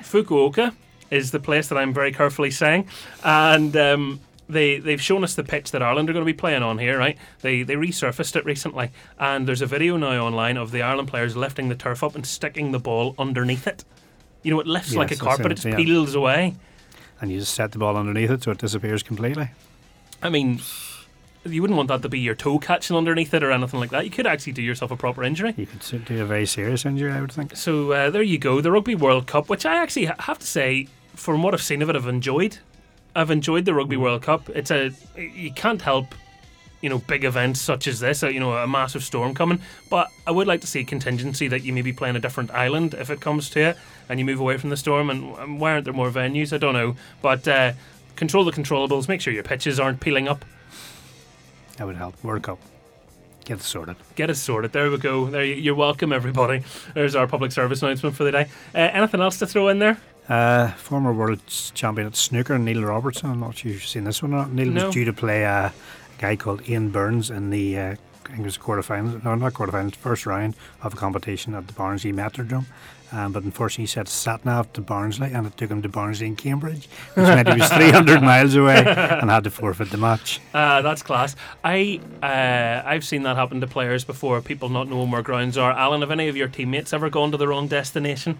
Fukuoka is the place that I'm very carefully saying, and um, they they've shown us the pitch that Ireland are going to be playing on here, right? They they resurfaced it recently, and there's a video now online of the Ireland players lifting the turf up and sticking the ball underneath it. You know, it lifts like a carpet; it just yeah. peels away. And you just set the ball underneath it so it disappears completely. I mean. You wouldn't want that to be your toe catching underneath it or anything like that. You could actually do yourself a proper injury. You could do a very serious injury, I would think. So uh, there you go, the Rugby World Cup, which I actually have to say, from what I've seen of it, I've enjoyed. I've enjoyed the Rugby World Cup. It's a you can't help, you know, big events such as this, uh, you know, a massive storm coming. But I would like to see contingency that you maybe play on a different island if it comes to it, and you move away from the storm. And, why aren't there more venues? I don't know, but uh, control the controllables. Make sure your pitches aren't peeling up. That would help. World Cup. Get it sorted. Get it sorted. There we go. There you, you're welcome, everybody. There's our public service announcement for the day. Uh, anything else to throw in there? Uh, former world champion at snooker, Neil Robertson. I'm not sure you've seen this one or not. Neil No. was due to play uh, a guy called Ian Burns in the, uh, I think it was quarterfinals, no, not quarterfinals, first round of a competition at the Barnsley Metrodrome. Um, but unfortunately, he said sat nav to Barnsley and it took him to Barnsley in Cambridge, which meant he was 300 miles away and had to forfeit the match. Uh, that's class. I uh, I've seen that happen to players before. People not knowing where grounds are. Alan, have any of your teammates ever gone to the wrong destination?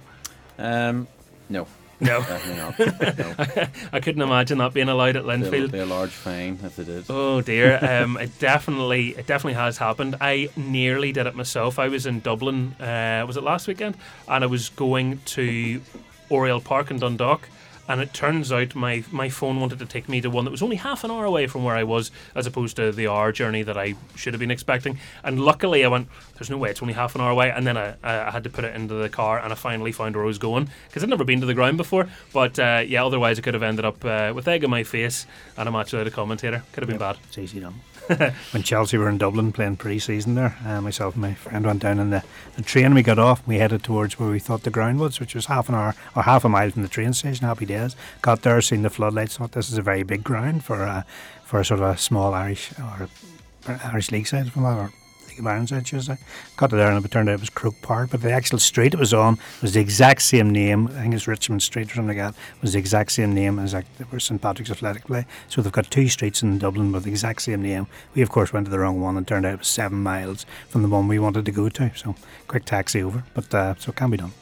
Um, no, No, definitely not. No. I couldn't imagine that being allowed at Linfield. be a large fine if it is. Oh dear, um, it definitely it definitely has happened. I nearly did it myself. I was in Dublin. Uh, was it last weekend? And I was going to Oriel Park in Dundalk. And it turns out my my phone wanted to take me to one that was only half an hour away from where I was, as opposed to the hour journey that I should have been expecting. And luckily, I went, "There's no way it's only half an hour away." And then I, I had to put it into the car, and I finally found where I was going because I'd never been to the ground before. But uh, yeah, otherwise I could have ended up uh, with egg in my face and a match without a commentator. Could have been bad. It's easy done. when Chelsea were in Dublin playing pre-season there, uh, myself and my friend went down in the, the train. We got off. and We headed towards where we thought the ground was, which was half an hour or half a mile from the train station. Happy days. Got there, seen the floodlights. Thought this is a very big ground for uh, for a sort of a small Irish or Irish league side from that, or Should I say. Got to there and it turned out it was Croke Park, but the actual street it was on was the exact same name. I think it's Richmond Street or something like that. Was the exact same name as like where St Patrick's Athletic play. So they've got two streets in Dublin with the exact same name. We of course went to the wrong one and turned out it was seven miles from the one we wanted to go to. So quick taxi over, but uh, so it can be done.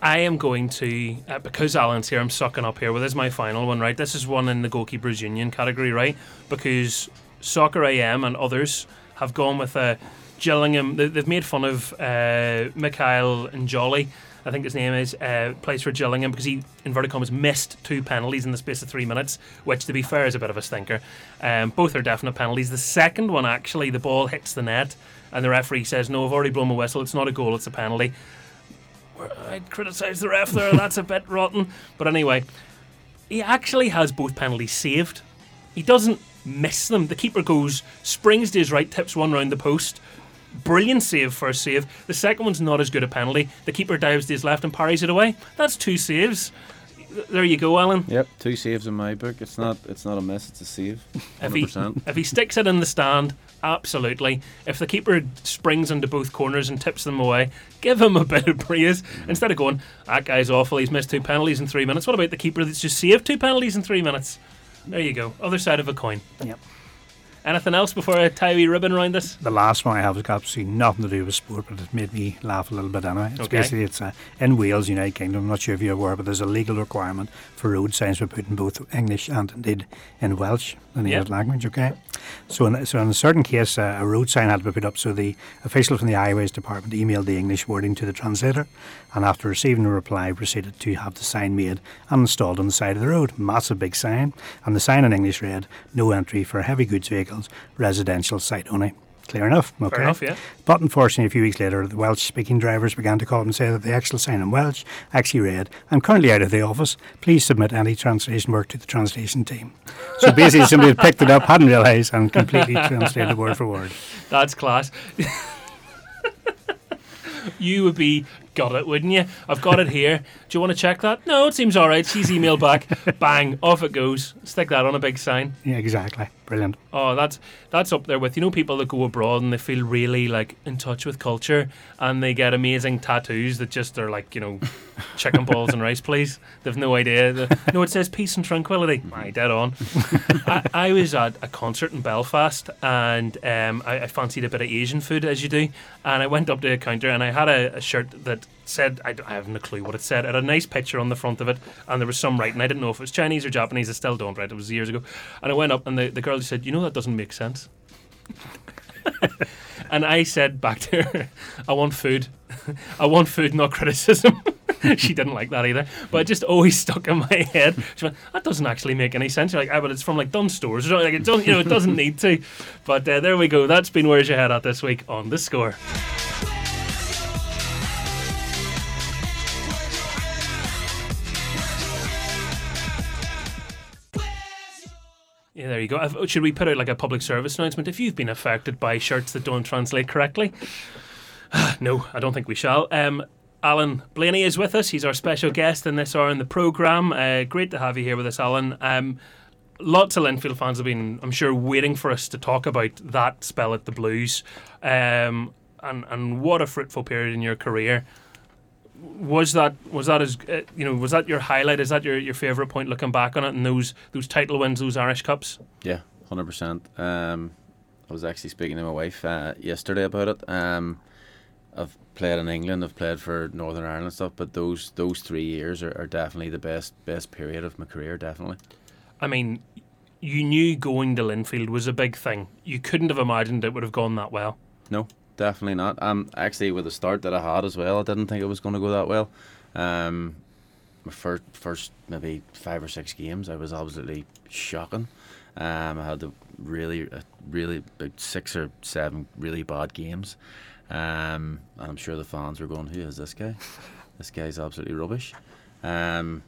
I am going to uh, because Alan's here. I'm sucking up here. Well, this is my final one, right? This is one in the goalkeepers union category, right? Because Soccer AM and others have gone with uh, Gillingham. They, they've made fun of uh, Mikhail and Jolly. I think his name is uh, plays for Gillingham because he inverted commas missed two penalties in the space of three minutes, which to be fair is a bit of a stinker. Um, both are definite penalties. The second one actually, the ball hits the net, and the referee says, "No, I've already blown my whistle. It's not a goal. It's a penalty." I'd criticise the ref there. That's a bit rotten. But anyway, he actually has both penalties saved. He doesn't miss them. The keeper goes, springs to his right, tips one round the post. Brilliant save first save. The second one's not as good a penalty. The keeper dives to his left and parries it away. That's two saves. There you go, Alan. Yep, two saves in my book. It's not. It's not a miss. It's a save. If he, if he sticks it in the stand, absolutely. If the keeper springs into both corners and tips them away, give him a bit of praise. Instead of going, that guy's awful, he's missed two penalties in three minutes. What about the keeper that's just saved two penalties in three minutes? There you go. Other side of a coin. Yep. Anything else before I tie a ribbon around this? The last one I have has got absolutely nothing to do with sport, but it made me laugh a little bit anyway. It's Okay. basically it's uh, in Wales, United Kingdom. I'm not sure if you're aware, but there's a legal requirement for road signs be put in both English and indeed in Welsh, in the Yeah. language. Okay, so in, so in a certain case, uh, a road sign had to be put up. So the official from the Highways Department emailed the English wording to the translator, and after receiving a reply, proceeded to have the sign made and installed on the side of the road. Massive big sign, and the sign in English read, "No entry for heavy goods vehicles, residential site only." Clear enough. Okay. enough, yeah. But unfortunately, a few weeks later, the Welsh speaking drivers began to call and say that the actual sign in Welsh actually read, I'm currently out of the office. Please submit any translation work to the translation team. So basically, somebody had picked it up, hadn't realised, and completely translated word for word. That's class. you would be got it, wouldn't you? I've got it here. Do you want to check that? No, it seems all right. She's emailed back. Bang, off it goes. Stick that on a big sign. Yeah, exactly. Brilliant. Oh, that's that's up there with you know people that go abroad and they feel really like in touch with culture and they get amazing tattoos that just are like you know chicken balls and rice, please. They've no idea. The, no, it says peace and tranquility. My dead on. I, I was at a concert in Belfast and um, I, I fancied a bit of Asian food as you do, and I went up to a counter and I had a, a shirt that said I, I haven't a clue what it said. It had a nice picture on the front of it, and there was some writing. I didn't know if it was Chinese or Japanese. I still don't. Right, it was years ago, and I went up and the, the girl said, "You know that doesn't make sense." and I said back to her, "I want food. I want food, not criticism." she didn't like that either, but it just always stuck in my head. She went, "That doesn't actually make any sense." You're like, "Ah, but it's from like Dunnes Stores, like it doesn't, you know, it doesn't need to." But uh, there we go. That's been where's your head at this week on the score. Yeah, there you go. Should we put out like a public service announcement? If you've been affected by shirts that don't translate correctly, no, I don't think we shall. Um, Alan Blayney is with us. He's our special guest in this hour in the programme. Uh, great to have you here with us, Alan. Um, lots of Linfield fans have been, I'm sure, waiting for us to talk about that spell at the Blues. Um, and, and what a fruitful period in your career. Was that was that as uh, you know was that your highlight? Is that your, your favourite point looking back on it and those those title wins, those Irish Cups? Yeah, hundred percent. Um, I was actually speaking to my wife uh, yesterday about it. Um, I've played in England, I've played for Northern Ireland and stuff, but those those three years are, are definitely the best best period of my career. Definitely. I mean, you knew going to Linfield was a big thing. You couldn't have imagined it would have gone that well. No, definitely not. Um, actually, with the start that I had as well, I didn't think it was going to go that well. Um, my first first maybe five or six games, I was absolutely shocking. Um, I had the really, really about six or seven really bad games. Um, and I'm sure the fans were going, "Who is this guy? this guy's absolutely rubbish." Um,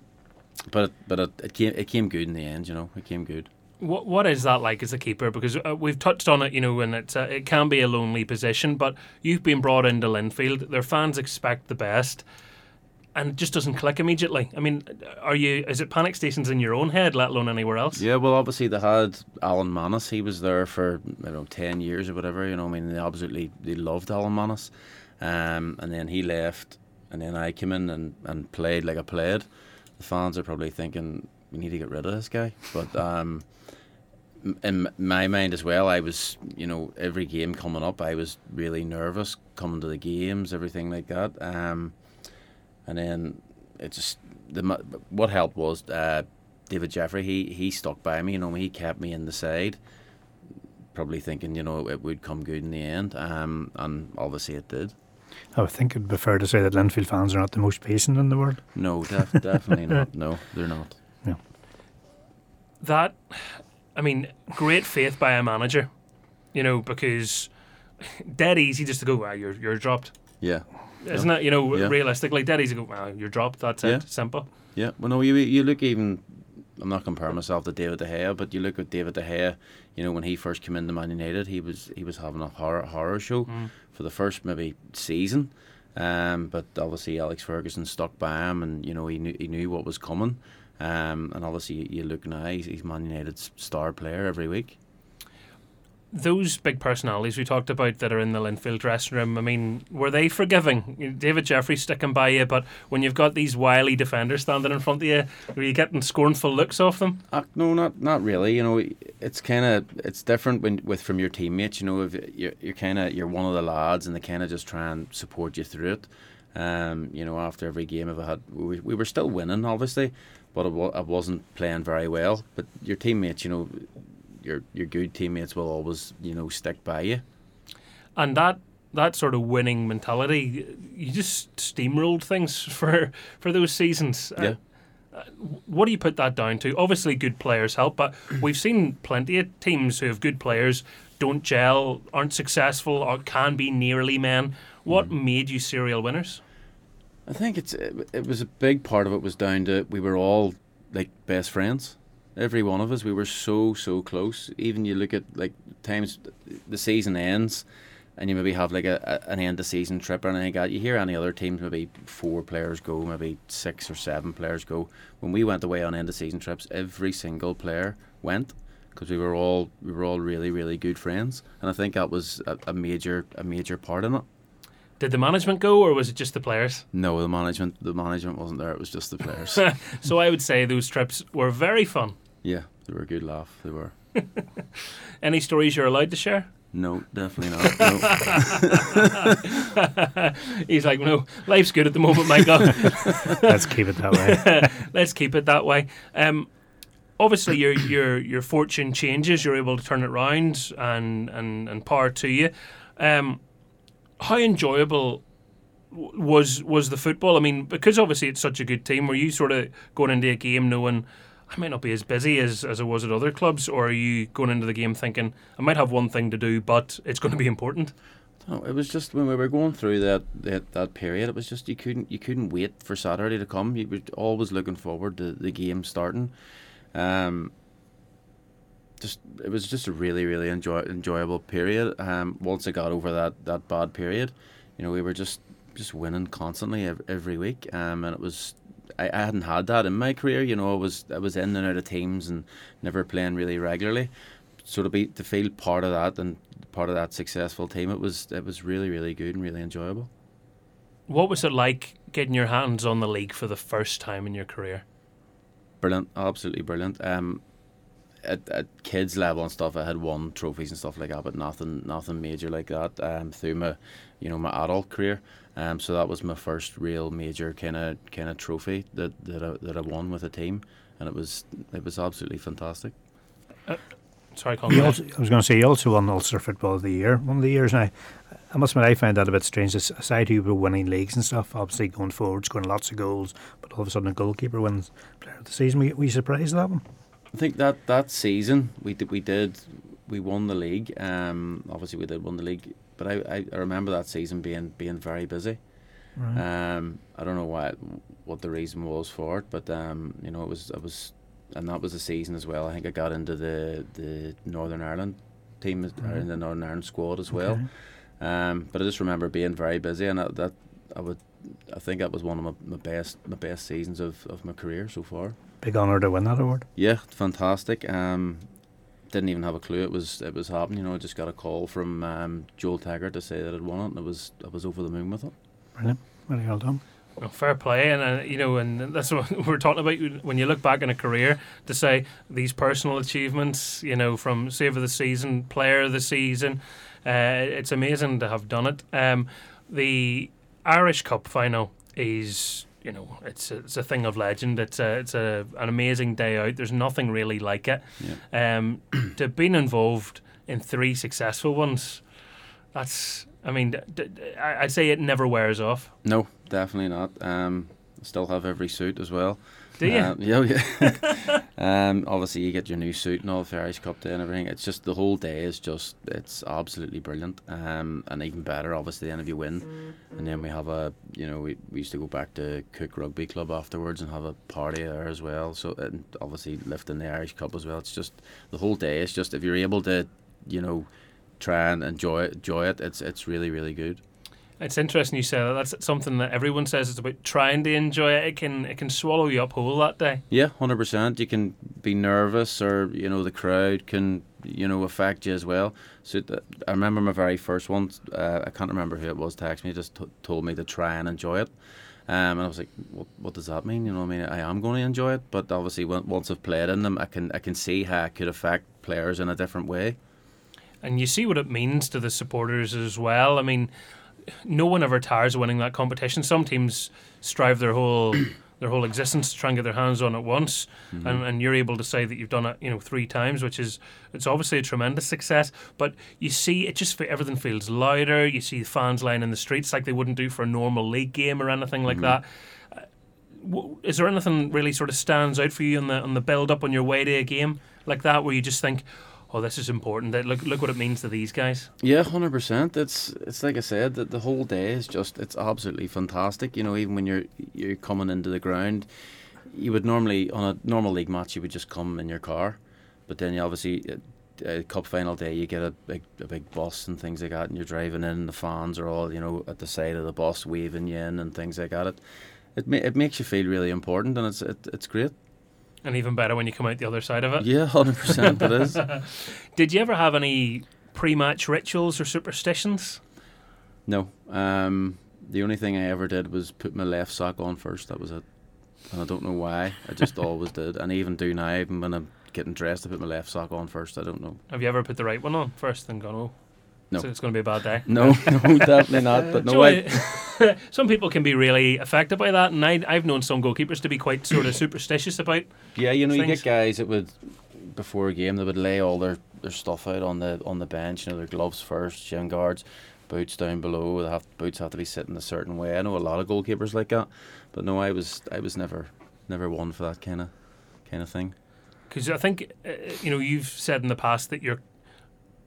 but but it, it came it came good in the end. You know, it came good. What what is that like as a keeper? Because uh, we've touched on it, you know, and it's uh, it can be a lonely position. But you've been brought into Linfield. Their fans expect the best, and it just doesn't click immediately. I mean, are you? Is it panic stations in your own head, let alone anywhere else? Yeah, well, obviously they had Alan Mannus. He was there for I don't know ten years or whatever. You know, I mean, they absolutely they loved Alan Mannus, um, and then he left, and then I came in and, and played like I played. The fans are probably thinking we need to get rid of this guy, but um, in my mind as well, I was you know every game coming up, I was really nervous coming to the games, everything like that. Um, and then it just the what helped was uh, David Jeffrey. He he stuck by me. You know, he kept me in the side, probably thinking you know it would come good in the end. Um, and obviously it did. I would think it'd be fair to say that Linfield fans are not the most patient in the world. No, def- definitely not. No, they're not. Yeah. That I mean, great faith by a manager, you know, because dead easy just to go, wow, you're you're dropped. Yeah, Isn't it? You know, Yeah. realistically, dead easy to go, wow, you're dropped. That's Yeah. it. Simple. yeah. Well, no, you you look even. I'm not comparing myself to David De Gea, but you look at David De Gea. You know, when he first came into Man United, he was he was having a horror horror show mm. for the first maybe season. Um, but obviously Alex Ferguson stuck by him, and you know he knew he knew what was coming. Um, and obviously you look now, he's, he's Man United's star player every week. those big personalities we talked about that are in the Linfield dressing room, I mean, were they forgiving? David Jeffrey sticking by you, but when you've got these wily defenders standing in front of you, were you getting scornful looks off them? Uh, no, not not really. You know, it's kind of it's different when with from your teammates. You know, if you're, you're kind of you're one of the lads, and they kind of just try and support you through it. Um, you know, after every game, if I had, we, we were still winning, obviously, but it, I wasn't playing very well. But your teammates, you know, your your good teammates will always you know stick by you. And that that sort of winning mentality, you just steamrolled things for for those seasons. Uh, yeah. Uh, what do you put that down to? Obviously, good players help, but we've seen plenty of teams who have good players don't gel, aren't successful, or can be nearly men. What mm. made you serial winners? I think it's it, it was a big part of it was down to we were all like best friends every one of us. We were so so close. Even you look at like times the season ends, and you maybe have like a, a an end of season trip or anything like that. You hear any other teams maybe four players go, maybe six or seven players go. When we went away on end of season trips, every single player went because we were all we were all really really good friends, and I think that was a, a major a major part in it. Did the management go, or was it just the players? No, the management. The management wasn't there. It was just the players. so I would say those trips were very fun. Yeah, they were a good laugh. They were. Any stories you're allowed to share? No, definitely not. No. He's like, no, life's good at the moment, Michael. Let's keep it that way. Let's keep it that way. Um, obviously, your your your fortune changes. You're able to turn it around, and and and power to you. Um, how enjoyable was was the football? I mean, because obviously it's such a good team. Were you sort of going into a game knowing I might not be as busy as, as I was at other clubs, or are you going into the game thinking I might have one thing to do, but it's going to be important? No, it was just when we were going through that, that that period. It was just you couldn't you couldn't wait for Saturday to come. You were always looking forward to the game starting. Um, just it was just a really really enjoy, enjoyable period. Um, once I got over that, that bad period, you know we were just just winning constantly every, every week. Um, and it was I, I hadn't had that in my career. You know I was I was in and out of teams and never playing really regularly. So to be to feel part of that and part of that successful team, it was it was really really good and really enjoyable. What was it like getting your hands on the league for the first time in your career? Brilliant, absolutely brilliant. Um, at, at kids level and stuff, I had won trophies and stuff like that, but nothing nothing major like that. Um, through my, you know, my adult career. Um, so that was my first real major kind of kind of trophy that that I, that I won with a team, and it was it was absolutely fantastic. Uh, sorry, Colin. Also, I was going to say you also won Ulster Football of the Year one of the years. Now, I must admit I find that a bit strange. Aside who were winning leagues and stuff, obviously going forward, scoring lots of goals, but all of a sudden a goalkeeper wins Player of the Season. Were you surprised at that one? I think that that season we did we did we won the league. Um, obviously we did win the league, but I, I remember that season being being very busy. Right. Um, I don't know what what the reason was for it, but um, you know it was it was, and that was the season as well. I think I got into the the Northern Ireland team right. or in the Northern Ireland squad as well. Okay. Um, but I just remember being very busy, and that, that I would I think that was one of my, my best my best seasons of, of my career so far big honour to win that award. Yeah, fantastic. Um, didn't even have a clue it was it was happening. You know, I just got a call from um, Joel Taggart to say that I'd won it, and it was I was over the moon with it. Brilliant, very well done. Well, fair play, and uh, you know, and that's what we're talking about when you look back in a career to say these personal achievements. You know, from save of the season, player of the season. Uh, it's amazing to have done it. Um, the Irish Cup final is you know, it's a, it's a thing of legend. It's a it's a an amazing day out. There's nothing really like it. Yeah. Um, to have been involved in three successful ones, that's I mean, d- d- I'd say it never wears off. No, definitely not. Um, still have every suit as well. Do you? Um, yeah, yeah. um, obviously, you get your new suit and all the Irish Cup Day and everything. It's just the whole day is just it's absolutely brilliant. Um, and even better, obviously, then if you win, and then we have a you know we, we used to go back to Cooke Rugby Club afterwards and have a party there as well. So and obviously lifting the Irish Cup as well. It's just the whole day. It's just if you're able to, you know, try and enjoy it, enjoy it. It's it's really really good. It's interesting you say that. That's something that everyone says. It's about trying to enjoy it. It can it can swallow you up whole that day. Yeah, hundred percent. You can be nervous, or you know the crowd can you know, affect you as well. So th- I remember my very first one. Uh, I can't remember who it was. Text me, just t- told me to try and enjoy it. Um, and I was like, what, what does that mean? You know, I mean, I am going to enjoy it, but obviously, when, once I've played in them, I can I can see how it could affect players in a different way. And you see what it means to the supporters as well. I mean, no one ever tires winning that competition. Some teams strive their whole their whole existence to try and get their hands on it once, Mm-hmm. and, and you're able to say that you've done it, you know, three times, which is it's obviously a tremendous success. But you see, it just everything feels louder. You see fans lying in the streets like they wouldn't do for a normal league game or anything like Mhm. that. Uh, w- Is there anything really sort of stands out for you on the on the build up on your way to a game like that, where you just think, "Oh, this is important. That look look what it means to these guys." Yeah, hundred percent. It's it's like I said, the, the whole day is just it's absolutely fantastic. You know, even when you're you're coming into the ground, you would normally on a normal league match you would just come in your car, but then you obviously uh, uh, cup final day you get a big a big bus and things like that, and you're driving in, and the fans are all you know at the side of the bus waving you in and things like that. It it, ma- it makes you feel really important, and it's it, it's great. And even better when you come out the other side of it. Yeah, hundred percent. It is. Did you ever have any pre-match rituals or superstitions? No. Um, the only thing I ever did was put my left sock on first. That was it. And I don't know why. I just always did. And I even do now, even when I'm getting dressed, I put my left sock on first. I don't know. Have you ever put the right one on first and gone, oh, No. so it's going to be a bad day? No, no, definitely not. But no, So, I, some people can be really affected by that, and I, I've known some goalkeepers to be quite sort of superstitious about. yeah, you know, you get guys that would before a game they would lay all their, their stuff out on the on the bench. You know, their gloves first, shin guards, boots down below. They have boots have to be sitting a certain way. I know a lot of goalkeepers like that, but no, I was I was never never one for that kind of kind of thing. Because I think, uh, you know, you've said in the past that you're,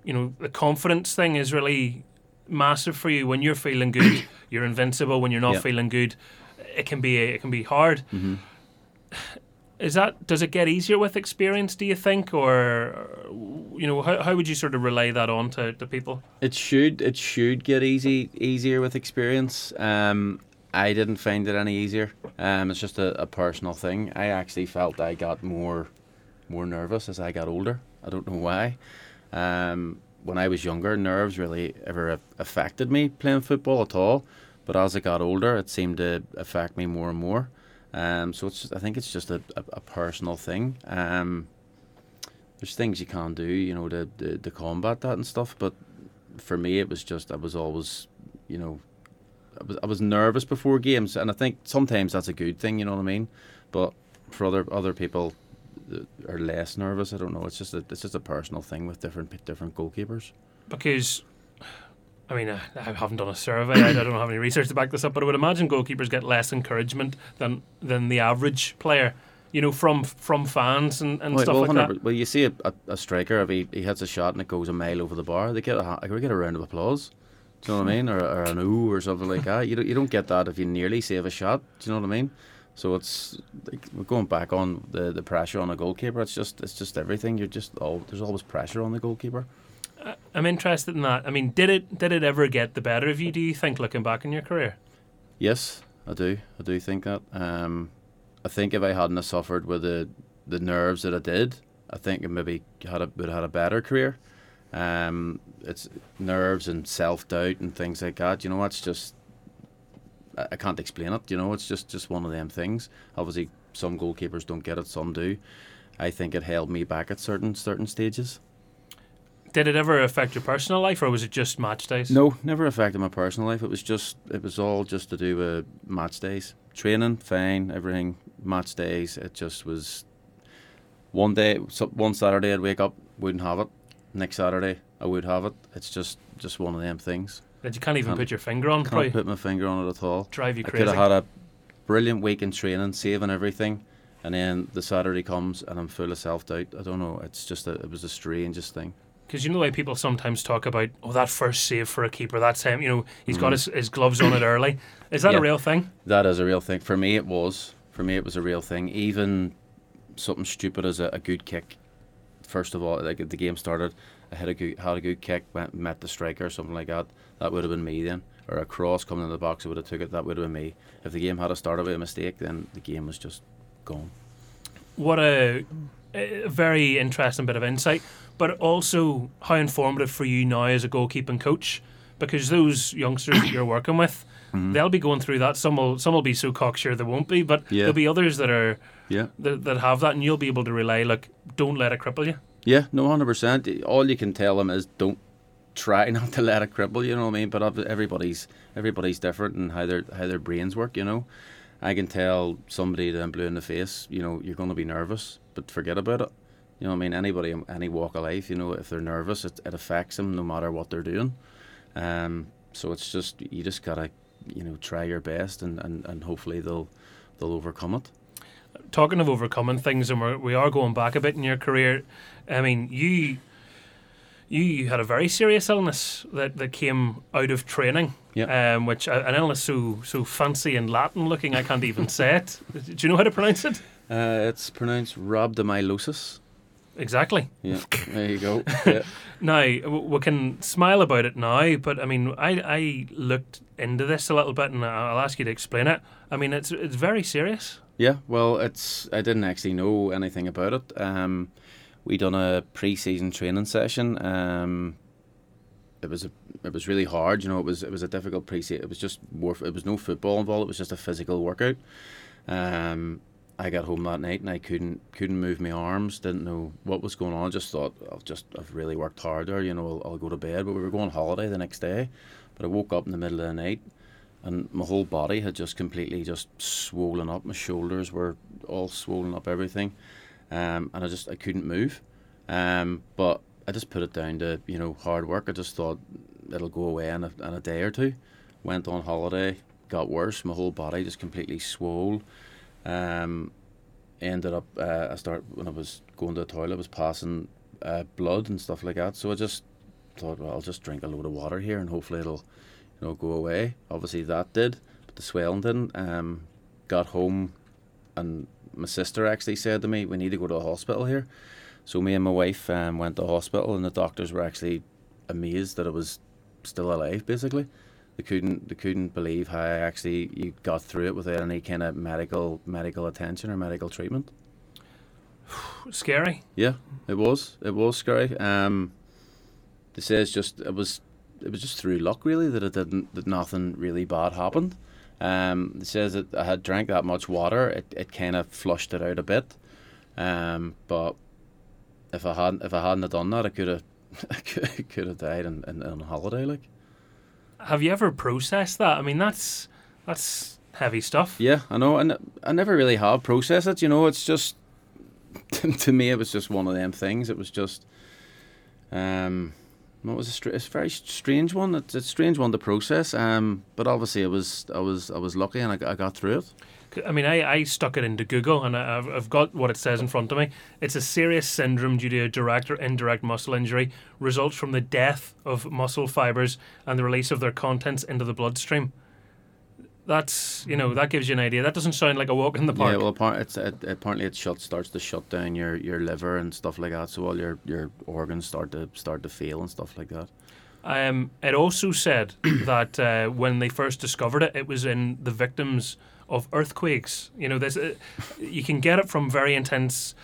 you know, the confidence thing is really massive for you. When you're feeling good, you're invincible. When you're not Yeah. feeling good, it can be it can be hard. hmm Is that does it get easier with experience? Do you think, or you know, how, how would you sort of relay that on to, to people? It should it should get easy easier with experience. Um, I didn't find it any easier. Um, it's just a, a personal thing. I actually felt I got more more nervous as I got older. I don't know why. Um, when I was younger, nerves really ever affected me playing football at all. But as I got older, it seemed to affect me more and more. Um, so it's I think it's just a, a, a personal thing. Um, there's things you can do, you know, to, to, to combat that and stuff. But for me, it was just I was always, you know, I was I was nervous before games, and I think sometimes that's a good thing. You know what I mean? But for other other people are less nervous, I don't know. It's just a it's just a personal thing with different different goalkeepers. Because, I mean, I, I haven't done a survey. I, I don't have any research to back this up, but I would imagine goalkeepers get less encouragement than than the average player. You know, from from fans and, and well, stuff well, like that. well, you see a, a, a striker if he, he hits a shot and it goes a mile over the bar, they get a they get a round of applause. Do you know what I mean? Or, or an ooh or something like that. You don't you don't get that if you nearly save a shot. Do you know what I mean? So it's like we're going back on the, the pressure on a goalkeeper. It's just it's just everything. You're just all there's always pressure on the goalkeeper. I- I'm interested in that. I mean, did it did it ever get the better of you? Do you think, looking back in your career? Yes, I do. I do think that. Um, I think if I hadn't suffered with the the nerves that I did, I think I maybe had a would have had a better career. Um, it's nerves and self doubt and things like that. You know, it's just I, can't explain it. You know, it's just just one of them things. Obviously, some goalkeepers don't get it, some do. I think it held me back at certain certain stages. Did it ever affect your personal life, or was it just match days? No, never affected my personal life. It was just it was all just to do with match days. Training, fine, everything. Match days, it just was. One day, one Saturday, I'd wake up, wouldn't have it. Next Saturday, I would have it. It's just just one of them things. That you can't even Can't- put your finger on. Can't Probably put my finger on it at all. drive you crazy. I could have had a brilliant week in training, saving everything, and then the Saturday comes and I'm full of self doubt. I don't know. It's just a, it was the strangest thing. Because you know the way people sometimes talk about, oh, that first save for a keeper, that's him. You know, he's got Mhm. his, his gloves on it early. Is that Yeah. a real thing? That is a real thing. For me, it was. For me, it was a real thing. Even something stupid as a, a good kick. First of all, like the game started, I had a good had a good kick, went met the striker or something like that. That would have been me then. Or a cross coming in the box, I would have took it. That would have been me. If the game had started with a mistake, then the game was just gone. What a a very interesting bit of insight, but also how informative for you now as a goalkeeping coach, because those youngsters that you're working with, Mm-hmm. they'll be going through that. Some will some will be so cocksure they won't be, but Yeah. there'll be others that are Yeah. that, that have that, and you'll be able to relay Like, don't let it cripple you. Yeah, no, hundred percent. All you can tell them is don't try not to let it cripple. You know what I mean? But everybody's everybody's different and how their how their brains work. You know, I can tell somebody that I'm blue in the face. You know, you're going to be nervous, but forget about it. You know what I mean? Anybody, any walk of life, you know, if they're nervous, it, it affects them no matter what they're doing. Um, so it's just you just gotta, you know, try your best and, and, and hopefully they'll they'll overcome it. talking of overcoming things, and we're, we are going back a bit in your career. I mean, you you had a very serious illness that, that came out of training. Yeah. Um, which uh, an illness so so fancy and Latin looking, I can't even say it. Do you know how to pronounce it? Uh, it's pronounced rhabdomyolysis. Exactly. Yeah, there you go. Yeah. Now we can smile about it now, but I mean, I I looked into this a little bit, and I'll ask you to explain it. I mean, it's it's very serious. Yeah, well, it's I didn't actually know anything about it. Um, we done a pre-season training session. Um, it was a, it was really hard. You know, it was it was a difficult pre-season. It was just more. It was no football involved. It was just a physical workout. Um, I got home that night and I couldn't couldn't move my arms. Didn't know what was going on. Just thought I've just I've really worked harder. You know, I'll, I'll go to bed. But we were going on holiday the next day. But I woke up in the middle of the night and my whole body had just completely just swollen up. My shoulders were all swollen up, everything, um, and I just I couldn't move. Um, but I just put it down to you know hard work. I just thought it'll go away in a, in a day or two. Went on holiday, got worse. My whole body just completely swole. Um, ended up uh, I start when I was going to the toilet, I was passing uh, blood and stuff like that. So I just thought, well, I'll just drink a load of water here and hopefully it'll you know, go away. Obviously that did, but the swelling didn't. Um, got home, and my sister actually said to me, "We need to go to a hospital here." So me and my wife um, went to hospital, and the doctors were actually amazed that I was still alive. Basically, they couldn't they couldn't believe how I actually you got through it without any kind of medical medical attention or medical treatment. Scary. Yeah, it was. It was scary. Um, they say it's just it was it was just through luck really that it didn't that nothing really bad happened. Um, it says that I had drank that much water, it, it kind of flushed it out a bit. Um, but if I hadn't if I hadn't have done that, I could have I could, could have died in, in, on holiday like. Have you ever processed that? I mean, that's that's heavy stuff. Yeah, I know, and I never really have processed it. You know, it's just to me, it was just one of them things. It was just, um, what was a str- a very strange one. It's a strange one to process. Um, but obviously, it was I was I was lucky, and I, got- I got through it. I mean, I, I stuck it into Google and I- I've, I've got what it says in front of me. It's a serious syndrome due to a direct or indirect muscle injury, results from the death of muscle fibers and the release of their contents into the bloodstream. That's, you know, that gives you an idea. That doesn't sound like a walk in the park. Yeah, well, apart- it's it, apparently it shut starts to shut down your, your liver and stuff like that. So all your, your organs start to start to fail and stuff like that. Um, it also said that uh, when they first discovered it, it was in the victims of earthquakes. You know, this uh, you can get it from very intense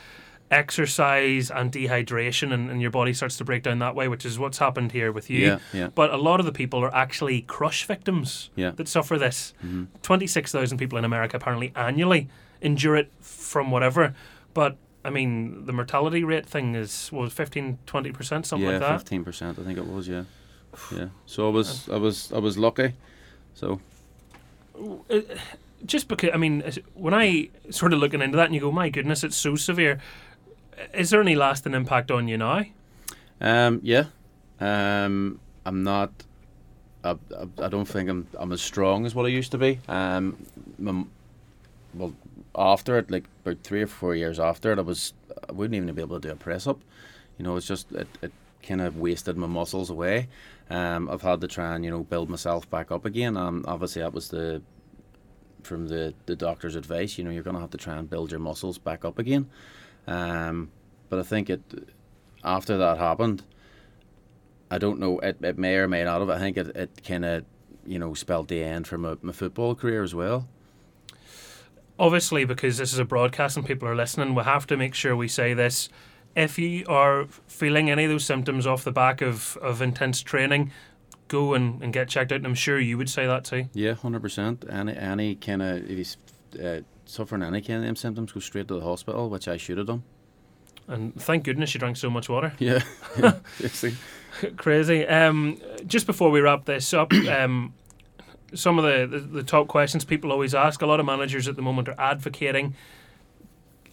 exercise and dehydration, and, and your body starts to break down that way, which is what's happened here with you. Yeah, yeah. But a lot of the people are actually crush victims Yeah. that suffer this. Mm-hmm. 26,000 people in America apparently annually endure it from whatever. But I mean, the mortality rate thing is was 15, 20%, something yeah, like that. fifteen percent. I think it was. Yeah, yeah. So I was I was I was lucky. So Uh, just because I mean, when I sort of looking into that, and you go, "My goodness, it's so severe." Is there any lasting impact on you now? Um, yeah. Um, I'm not. I, I, I don't think I'm I'm as strong as what I used to be. Um, my, well, after it, like about three or four years after it, I was I wouldn't even be able to do a press up. You know, it's just it, it kind of wasted my muscles away. Um, I've had to try and you know build myself back up again. Um, obviously that was the from the the doctor's advice. You know, you're gonna have to try and build your muscles back up again. Um, but I think it after that happened, I don't know. It, it may or may not have. I think it, it kind of you know spelled the end for my, my football career as well. obviously, because this is a broadcast and people are listening, we have to make sure we say this. If you are feeling any of those symptoms off the back of, of intense training, go and, and get checked out. And I'm sure you would say that too. Yeah, hundred percent. Any any kind of if uh, suffering any kind of them symptoms, go straight to the hospital, which I should have done. And thank goodness you drank so much water. Yeah, yeah. Crazy. Um, just before we wrap this up, um, some of the, the, the top questions people always ask. A lot of managers at the moment are advocating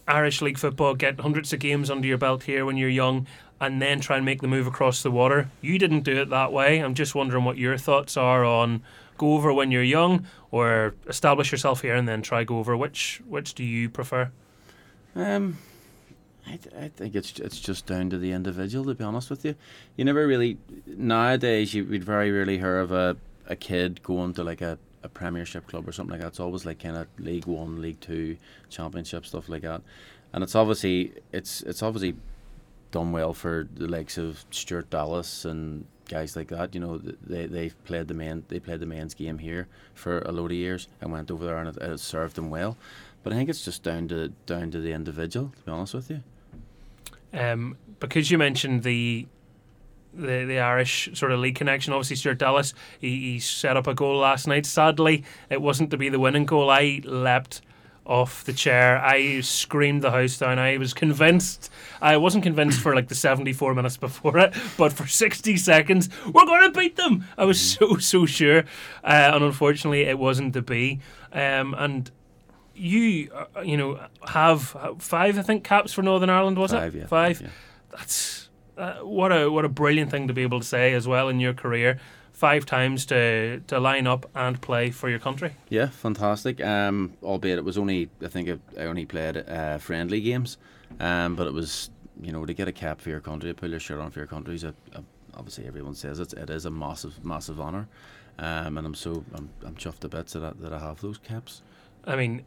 Irish League football, get hundreds of games under your belt here when you're young, and then try and make the move across the water. You didn't do it that way. I'm just wondering what your thoughts are on go over when you're young or establish yourself here and then try go over. Which which do you prefer? Um, I, th- I think it's it's just down to the individual. To be honest with you, you never really nowadays you would very rarely hear of a, a kid going to like a, a Premiership club or something like that. It's always like kind of League One, League Two, Championship stuff like that, and it's obviously it's it's obviously done well for the likes of Stuart Dallas and guys like that. You know, they they played the main they played the men's game here for a load of years and went over there and it, it served them well. But I think it's just down to down to the individual. To be honest with you. Um, because you mentioned the the the Irish sort of league connection. Obviously, Stuart Dallas he, he set up a goal last night. Sadly, it wasn't to be the winning goal. I leapt off the chair. I screamed the house down. I was convinced. I wasn't convinced for like the 74 minutes before it, but for 60 seconds, we're going to beat them. I was so, so sure. Uh, and unfortunately, it wasn't to be. Um, and you, uh, you know, have five, I think, caps for Northern Ireland, was five, it? Yeah, five. Yeah. That's uh, what a what a brilliant thing to be able to say as well in your career. Five times to to line up and play for your country. Yeah, fantastic. Um, albeit it was only I think I only played uh, friendly games, um, but it was you know to get a cap for your country, to pull your shirt on for your country is a, a, obviously everyone says it. It is a massive massive honour, um, and I'm so I'm, I'm chuffed to bits that I, that I have those caps. I mean,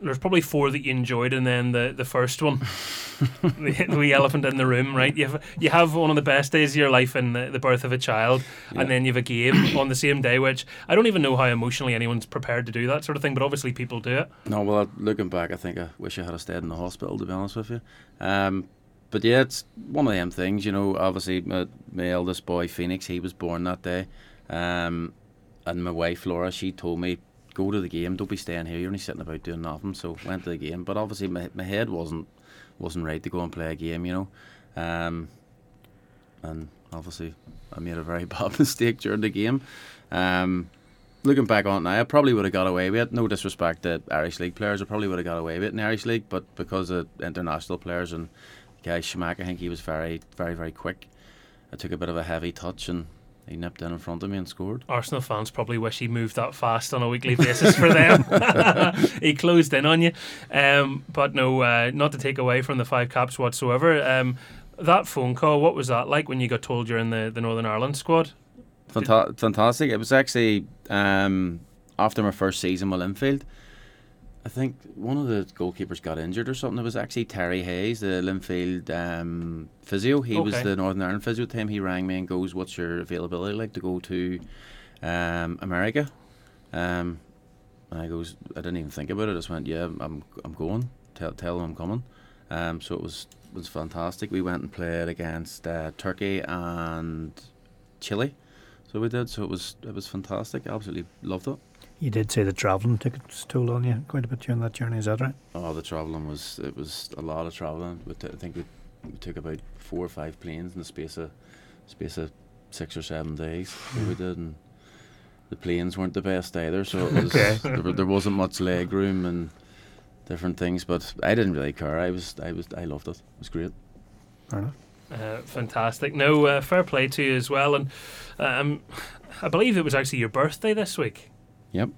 there's probably four that you enjoyed, and then the, the first one, the, the elephant in the room, right? You have you have one of the best days of your life in the, the birth of a child, yeah. and then you have a game on the same day, which I don't even know how emotionally anyone's prepared to do that sort of thing, but obviously people do it. No, well, looking back, I think I wish I had stayed in the hospital. To be honest with you, um, but yeah, it's one of them things. You know, obviously my, my eldest boy Phoenix, he was born that day, um, and my wife Laura, she told me go to the game. Don't be staying here. You're only sitting about doing nothing. So went to the game, but obviously my my head wasn't wasn't right to go and play a game. You know, um, and obviously I made a very bad mistake during the game. Um, looking back on it now, I probably would have got away with it. No disrespect to Irish League players, I probably would have got away with it in the Irish League, but because of international players and guy Schmack, I think he was very, very, very quick. I took a bit of a heavy touch and he nipped in in front of me and scored. Arsenal fans probably wish he moved that fast on a weekly basis for them. he closed in on you. Um, but no, uh, not to take away from the five caps whatsoever. Um, that phone call, what was that like when you got told you're in the, the Northern Ireland squad? Fanta- fantastic. It was actually um, after my first season with Linfield. I think one of the goalkeepers got injured or something. It was actually Terry Hayes, the Linfield um, physio. He okay. was the Northern Ireland physio team. He rang me and goes, "What's your availability like to go to um, America?" Um, and I goes, I didn't even think about it. I just went, "Yeah, I'm I'm going. Tell tell them I'm coming." Um, so it was was fantastic. We went and played against uh, Turkey and Chile. So we did. So it was it was fantastic. Absolutely loved it. You did say the travelling took its toll on you quite a bit during that journey. Is that right? Oh, the travelling was it was a lot of travelling. But I think we, we took about four or five planes in the space of space of six or seven days. we did, and the planes weren't the best either. So it was okay. there, there wasn't much leg room and different things. But I didn't really care. I was I was I loved it. It was great. Fair enough. Uh, fantastic. No, uh, fair play to you as well. And um, I believe it was actually your birthday this week. Yep.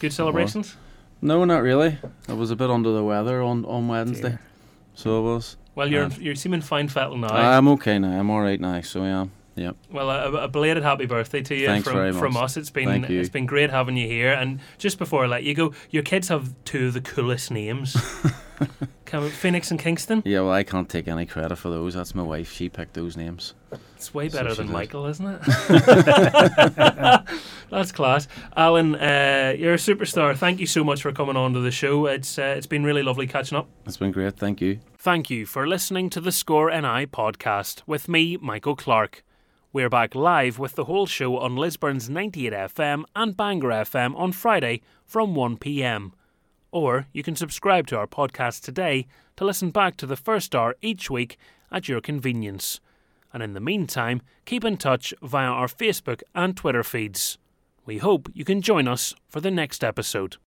Good celebrations? No, not really. I was a bit under the weather on, on Wednesday. Dear. So it was. Well, you're you're seeming fine fettle now. I'm okay now. I'm all right now. So yeah. Yep. Well, a, a, belated happy birthday to you Thanks from from us. It's been it's been great having you here. And just before I let you go, your kids have two of the coolest names. Phoenix and Kingston. Yeah, well, I can't take any credit for those. That's my wife. She picked those names. It's way better so than did. Michael, isn't it? That's class, Alan. Uh, you're a superstar. Thank you so much for coming on to the show. It's uh, it's been really lovely catching up. It's been great. Thank you. Thank you for listening to the Score NI podcast with me, Michael Clark. We're back live with the whole show on Lisburn's 98 FM and Bangor FM on Friday from 1 pm. Or you can subscribe to our podcast today to listen back to the first hour each week at your convenience. And in the meantime, keep in touch via our Facebook and Twitter feeds. We hope you can join us for the next episode.